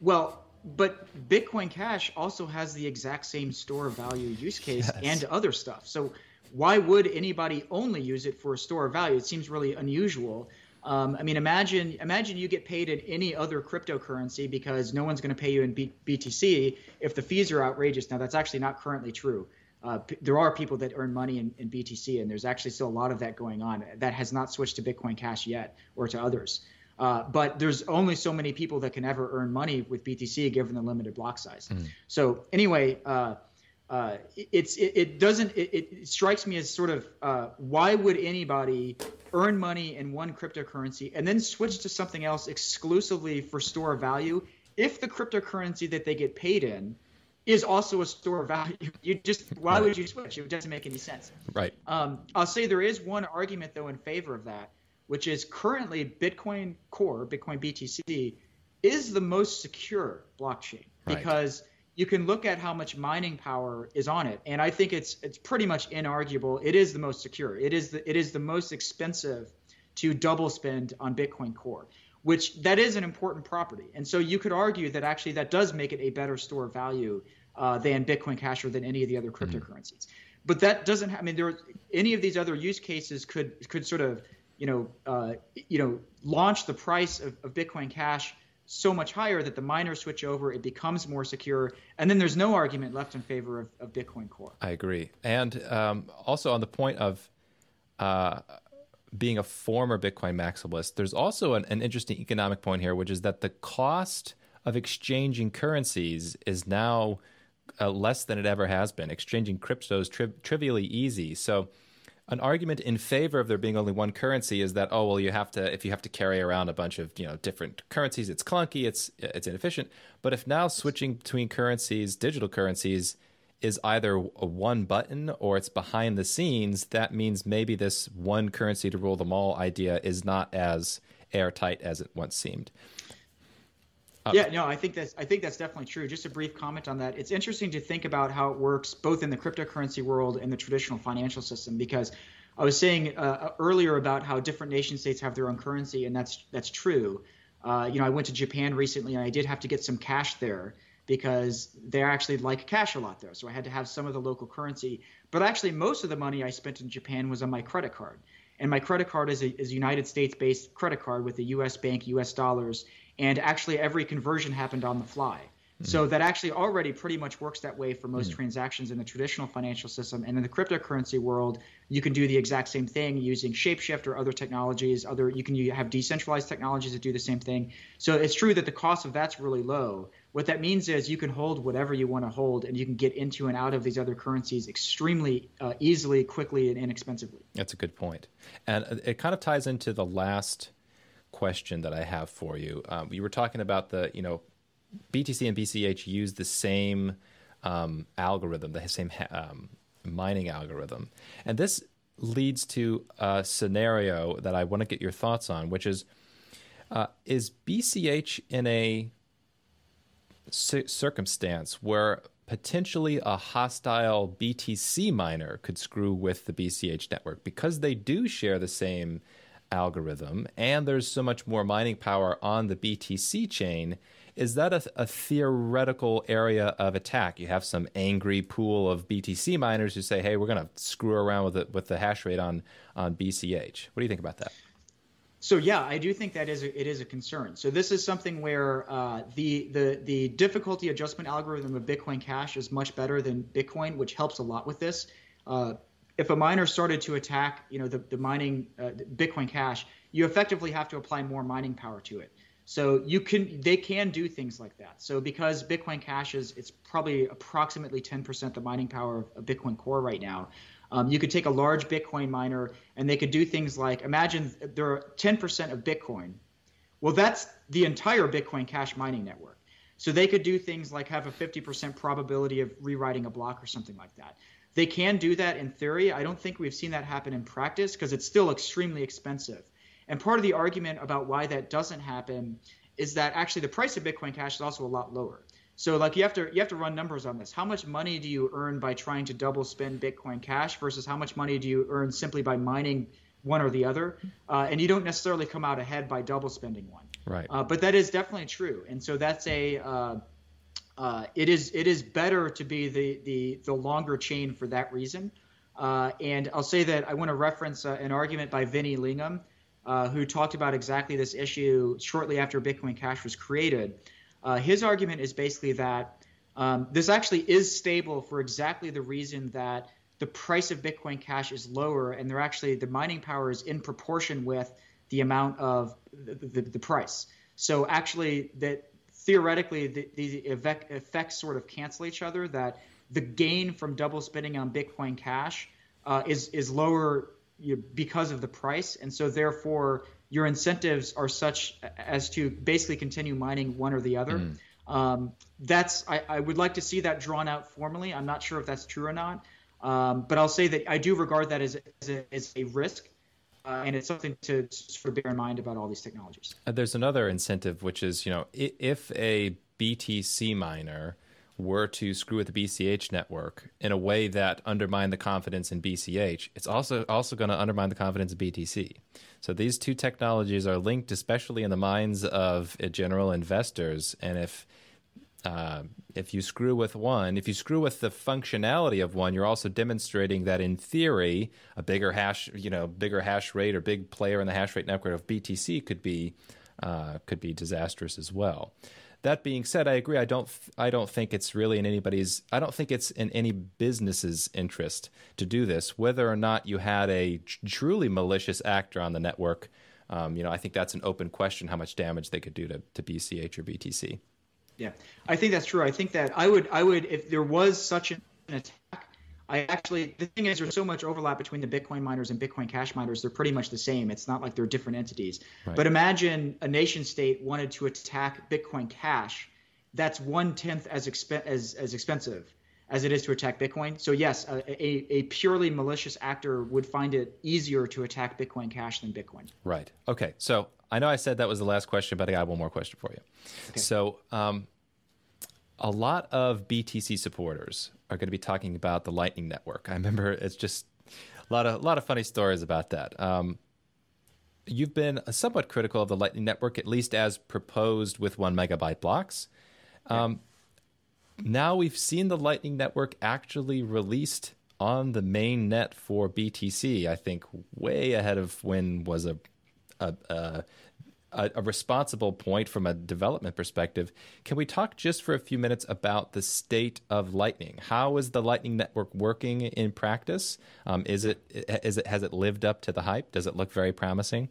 S2: well, but Bitcoin Cash also has the exact same store value use case yes. and other stuff. So why would anybody only use it for a store of value? It seems really unusual. Um, I mean, imagine imagine you get paid in any other cryptocurrency because no one's going to pay you in B- BTC if the fees are outrageous. Now, that's actually not currently true. Uh, p- there are people that earn money in, in, BTC, and there's actually still a lot of that going on. That has not switched to Bitcoin Cash yet, or to others. Uh, but there's only so many people that can ever earn money with BTC given the limited block size. Mm. So anyway, uh, uh it's it, it doesn't it, it, strikes me as sort of uh, why would anybody earn money in one cryptocurrency and then switch to something else exclusively for store value if the cryptocurrency that they get paid in is also a store of value. You just why would you switch? It doesn't make any sense.
S1: Right.
S2: Um, I'll say there is one argument though in favor of that, which is currently Bitcoin Core, Bitcoin BTC, is the most secure blockchain right. because you can look at how much mining power is on it, and I think it's it's pretty much inarguable. It is the most secure. It is the it is the most expensive to double spend on Bitcoin Core which that is an important property. And so you could argue that actually that does make it a better store of value uh, than Bitcoin Cash or than any of the other hmm. cryptocurrencies. Mm. But that doesn't. I mean, there any of these other use cases could could sort of you know uh, you know launch the price of, of Bitcoin Cash so much higher that the miners switch over, it becomes more secure, and then there's no argument left in favor of, of Bitcoin Core.
S1: I agree, and um, also on the point of uh, being a former Bitcoin maximalist, there's also an, an interesting economic point here, which is that the cost of exchanging currencies is now uh, less than it ever has been. Exchanging cryptos tri- trivially easy. So, an argument in favor of there being only one currency is that oh well you have to if you have to carry around a bunch of you know different currencies it's clunky it's it's inefficient but if now switching between currencies digital currencies is either a one button or it's behind the scenes that means maybe this one currency to rule them all idea is not as airtight as it once seemed
S2: uh, yeah, no, I think that's I think that's definitely true. Just a brief comment on that. It's interesting to think about how it works both in the cryptocurrency world and the traditional financial system because I was saying uh, earlier about how different nation states have their own currency, and that's that's true. Uh, you know, I went to Japan recently, and I did have to get some cash there because they actually like cash a lot there. So I had to have some of the local currency. But actually, most of the money I spent in Japan was on my credit card, and my credit card is a, is a United States-based credit card with a U.S. bank, U.S. dollars and actually every conversion happened on the fly. Mm-hmm. So that actually already pretty much works that way for most mm-hmm. transactions in the traditional financial system. And in the cryptocurrency world, you can do the exact same thing using Shapeshift or other technologies. Other you can have decentralized technologies that do the same thing. So it's true that the cost of that's really low. What that means is you can hold whatever you want to hold, and you can get into and out of these other currencies extremely uh, easily, quickly, and inexpensively.
S1: That's a good point, and it kind of ties into the last question that I have for you. Um, you were talking about the, you know, BTC and BCH use the same um, algorithm, the same um, mining algorithm, and this leads to a scenario that I want to get your thoughts on, which is, uh, is BCH in a c- circumstance where potentially a hostile BTC miner could screw with the BCH network? Because they do share the same algorithm and there's so much more mining power on the BTC chain, is that a, a, theoretical area of attack? You have some angry pool of BTC miners who say, "Hey, we're going to screw around with it with the hash rate on on BCH." What do you think about that?
S2: So yeah, I do think that is a, it is a concern. So this is something where uh, the the the difficulty adjustment algorithm of Bitcoin Cash is much better than Bitcoin, which helps a lot with this. Uh, if a miner started to attack, you know, the, the mining uh, Bitcoin Cash, you effectively have to apply more mining power to it. So you can they can do things like that. So because Bitcoin Cash is it's probably approximately 10% the mining power of Bitcoin Core right now. Um, you could take a large Bitcoin miner and they could do things like imagine there are 10% of Bitcoin. Well, that's the entire Bitcoin Cash mining network. So they could do things like have a 50% probability of rewriting a block or something like that. They can do that in theory. I don't think we've seen that happen in practice because it's still extremely expensive. And part of the argument about why that doesn't happen is that actually the price of Bitcoin Cash is also a lot lower. So like you have to you have to run numbers on this. How much money do you earn by trying to double spend Bitcoin Cash versus how much money do you earn simply by mining one or the other? Uh, and you don't necessarily come out ahead by double spending one.
S1: Right.
S2: Uh, but that is definitely true. And so that's a uh, uh, it is it is better to be the the, the longer chain for that reason. Uh, and I'll say that I want to reference uh, an argument by Vinny Lingham, uh, who talked about exactly this issue shortly after Bitcoin Cash was created. Uh, his argument is basically that um, this actually is stable for exactly the reason that the price of Bitcoin Cash is lower, and they're actually the mining power is in proportion with the amount of the, the, the price. So actually, that theoretically the, the effects sort of cancel each other. That the gain from double spending on Bitcoin Cash uh, is is lower because of the price, and so therefore your incentives are such as to basically continue mining one or the other. Mm. Um, that's I, I, would like to see that drawn out formally. I'm not sure if that's true or not, um, but I'll say that I do regard that as, as, a, as a risk uh, and it's something to sort of bear in mind about all these technologies.
S1: Uh, there's another incentive, which is you know if a BTC miner were to screw with the BCH network in a way that undermined the confidence in BCH, it's also also going to undermine the confidence in BTC. So these two technologies are linked, especially in the minds of uh, general investors. And if uh, if you screw with one, if you screw with the functionality of one, you're also demonstrating that in theory, a bigger hash, you know, bigger hash rate or big player in the hash rate network of BTC could be uh, could be disastrous as well. That being said, I agree. I don't. I don't think it's really in anybody's. I don't think it's in any business's interest to do this, whether or not you had a truly malicious actor on the network. Um, you know, I think that's an open question how much damage they could do to, to BCH or BTC.
S2: Yeah, I think that's true. I think that I would, I would, if there was such an attack, I actually, the thing is, there's so much overlap between the Bitcoin miners and Bitcoin Cash miners. They're pretty much the same. It's not like they're different entities. Right. But imagine a nation state wanted to attack Bitcoin Cash. That's one tenth as, exp- as as expensive as it is to attack Bitcoin. So yes, a, a, a, purely malicious actor would find it easier to attack Bitcoin Cash than Bitcoin.
S1: Right. Okay. So I know I said that was the last question, but I got one more question for you. Okay. So um, a lot of BTC supporters are going to be talking about the Lightning Network. I remember it's just a lot of a lot of funny stories about that. Um, you've been somewhat critical of the Lightning Network, at least as proposed with one megabyte blocks. Um. Now we've seen the Lightning Network actually released on the main net for BTC. I think way ahead of when was a, a, a a, a, responsible point from a development perspective. Can we talk just for a few minutes about the state of Lightning? How is the Lightning Network working in practice? Um, is it is it has it lived up to the hype? Does it look very promising?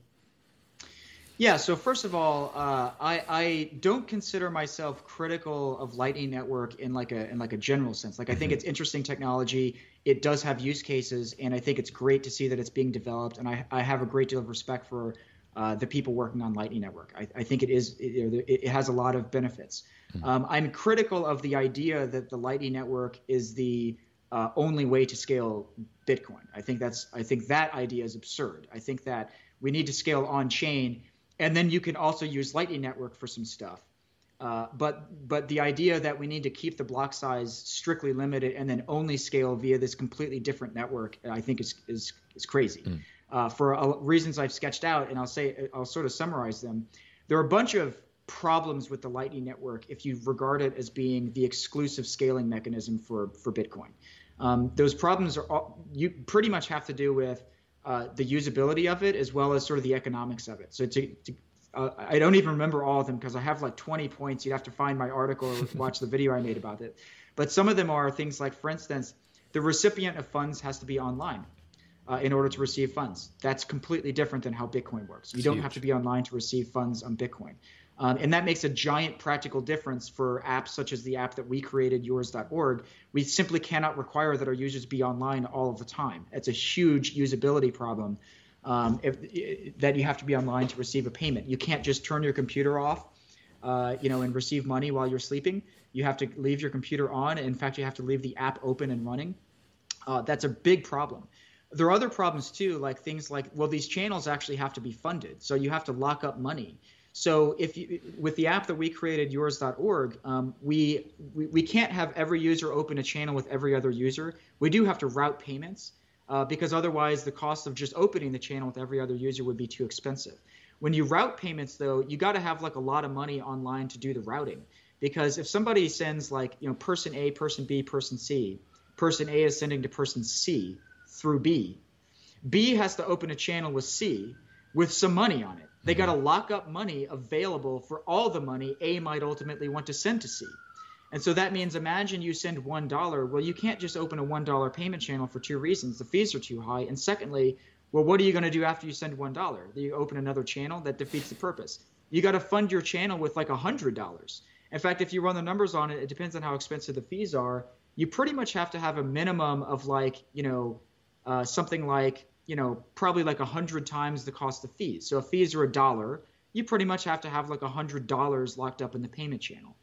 S2: Yeah. So first of all, uh, I, I don't consider myself critical of Lightning Network in like a in like a general sense. Like I think mm-hmm. it's interesting technology. It does have use cases, and I think it's great to see that it's being developed. And I, I have a great deal of respect for uh, the people working on Lightning Network. I, I think it is it, it, has a lot of benefits. Mm-hmm. Um, I'm critical of the idea that the Lightning Network is the uh, only way to scale Bitcoin. I think that's I think that idea is absurd. I think that we need to scale on chain, and then you can also use Lightning Network for some stuff. Uh, but but the idea that we need to keep the block size strictly limited and then only scale via this completely different network, I think is is is crazy. Mm uh, for uh, reasons I've sketched out, and I'll say I'll sort of summarize them. There are a bunch of problems with the Lightning Network if you regard it as being the exclusive scaling mechanism for for Bitcoin. Um, those problems are all, you pretty much have to do with uh, the usability of it as well as sort of the economics of it. So to, to uh, I don't even remember all of them because I have like 20 points. You'd have to find my article or watch the video I made about it. But some of them are things like, for instance, the recipient of funds has to be online uh, in order to receive funds. That's completely different than how Bitcoin works. You don't huge. have to be online to receive funds on Bitcoin. Um, and that makes a giant practical difference for apps such as the app that we created, yours.org. We simply cannot require that our users be online all of the time. It's a huge usability problem um, if, if, that you have to be online to receive a payment. You can't just turn your computer off, uh, you know, and receive money while you're sleeping. You have to leave your computer on. In fact, you have to leave the app open and running. Uh, that's a big problem there are other problems too, like things like well, these channels actually have to be funded, so you have to lock up money. So if you, with the app that we created, yours.org, um, we, we we can't have every user open a channel with every other user. We do have to route payments uh, because otherwise the cost of just opening the channel with every other user would be too expensive. When you route payments, though, you got to have like a lot of money online to do the routing because if somebody sends like you know person A, person B, person C, person A is sending to person C through B. B has to open a channel with C with some money on it. They got to mm-hmm. lock up money available for all the money A might ultimately want to send to C. And so that means imagine you send $1. Well, you can't just open a $1 payment channel for two reasons. The fees are too high. And secondly, well, what are you going to do after you send $1? Do you open another channel? That defeats the purpose. You got to fund your channel with like $100. In fact, if you run the numbers on it, it depends on how expensive the fees are. You pretty much have to have a minimum of like, you know, uh, something like you know probably like a hundred times the cost of fees. So if fees are a dollar, you pretty much have to have like a hundred dollars locked up in the payment channel.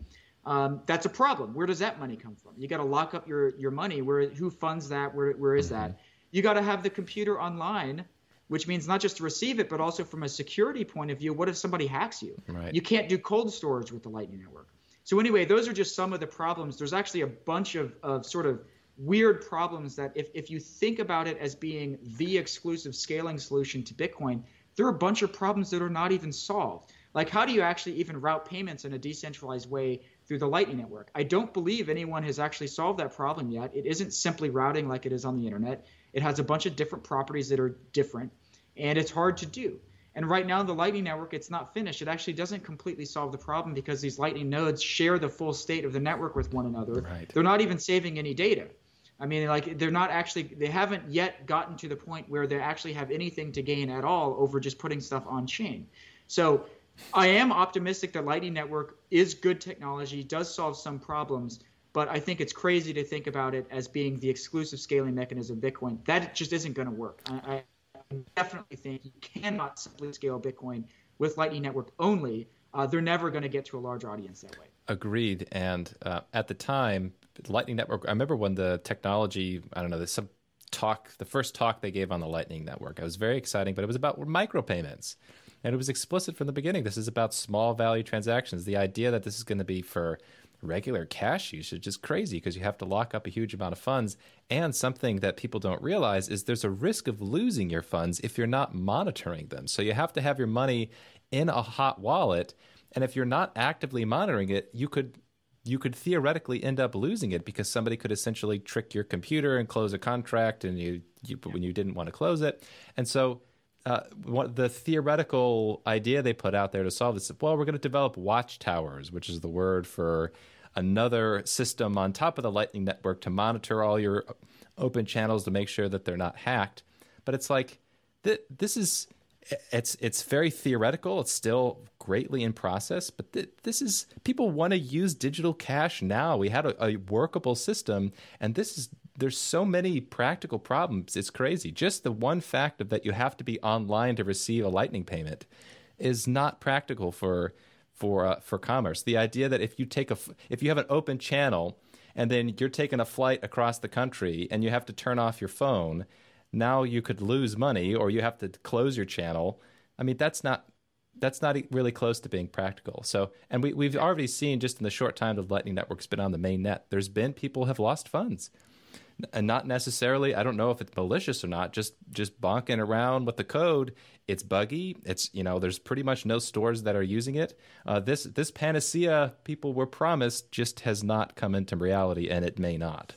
S2: Um, that's a problem. Where does that money come from? You got to lock up your your money. Where who funds that? Where where is that? Mm-hmm. You got to have the computer online, which means not just to receive it, but also from a security point of view. What if somebody hacks you? Right. You can't do cold storage with the Lightning Network. So anyway, those are just some of the problems. There's actually a bunch of, of sort of weird problems that if, if you think about it as being the exclusive scaling solution to Bitcoin, there are a bunch of problems that are not even solved. Like, how do you actually even route payments in a decentralized way through the Lightning Network? I don't believe anyone has actually solved that problem yet. It isn't simply routing like it is on the internet, it has a bunch of different properties that are different, and it's hard to do. And right now, the Lightning Network, it's not finished. It actually doesn't completely solve the problem because these Lightning nodes share the full state of the network with one another.
S1: Right.
S2: They're not even saving any data. I mean, like they're not actually, they haven't yet gotten to the point where they actually have anything to gain at all over just putting stuff on chain. So I am optimistic that Lightning Network is good technology, does solve some problems, but I think it's crazy to think about it as being the exclusive scaling mechanism Bitcoin. That just isn't going to work. I, I, definitely think you cannot simply scale Bitcoin with Lightning Network only. Uh, they're never going to get to a large audience that way.
S1: Agreed. And uh, at the time, Lightning Network, I remember when the technology, I don't know, there's some talk, the first talk they gave on the Lightning Network. It was very exciting, but it was about micropayments. And it was explicit from the beginning. This is about small value transactions. The idea that this is going to be for regular cash usage is crazy because you have to lock up a huge amount of funds. And something that people don't realize is there's a risk of losing your funds if you're not monitoring them. So you have to have your money in a hot wallet. And if you're not actively monitoring it, you could you could theoretically end up losing it because somebody could essentially trick your computer and close a contract and you, you when you didn't want to close it. And so uh, what the theoretical idea they put out there to solve this well we're going to develop watchtowers which is the word for another system on top of the lightning network to monitor all your open channels to make sure that they're not hacked but it's like th- this is it's it's very theoretical it's still greatly in process but th- this is people want to use digital cash now we had a, a workable system and this is there's so many practical problems. It's crazy. Just the one fact of that you have to be online to receive a Lightning payment is not practical for for uh, for commerce. The idea that if you take a if you have an open channel and then you're taking a flight across the country and you have to turn off your phone, now you could lose money or you have to close your channel. I mean, that's not that's not really close to being practical. So, and we, we've already seen just in the short time that Lightning Network's been on the main net, there's been people have lost funds. And not necessarily i don't know if it's malicious or not just just bonking around with the code. It's buggy. It's you know there's pretty much no stores that are using it. Uh, this this panacea people were promised just has not come into reality and it may not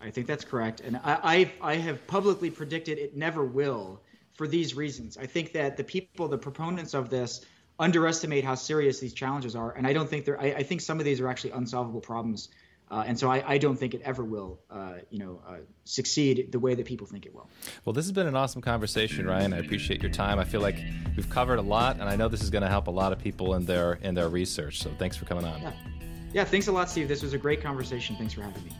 S2: i think that's correct and i i, I have publicly predicted it never will for these reasons i think that the people the proponents of this underestimate how serious these challenges are and i don't think they're I, I think some of these are actually unsolvable problems uh, and so I, I, don't think it ever will, uh, you know, uh, succeed the way that people think it will.
S1: Well, this has been an awesome conversation, Ryan. I appreciate your time. I feel like we've covered a lot, and I know this is going to help a lot of people in their in their research. So thanks for coming on.
S2: Yeah. yeah, thanks a lot, Steve. This was a great conversation. Thanks for having me.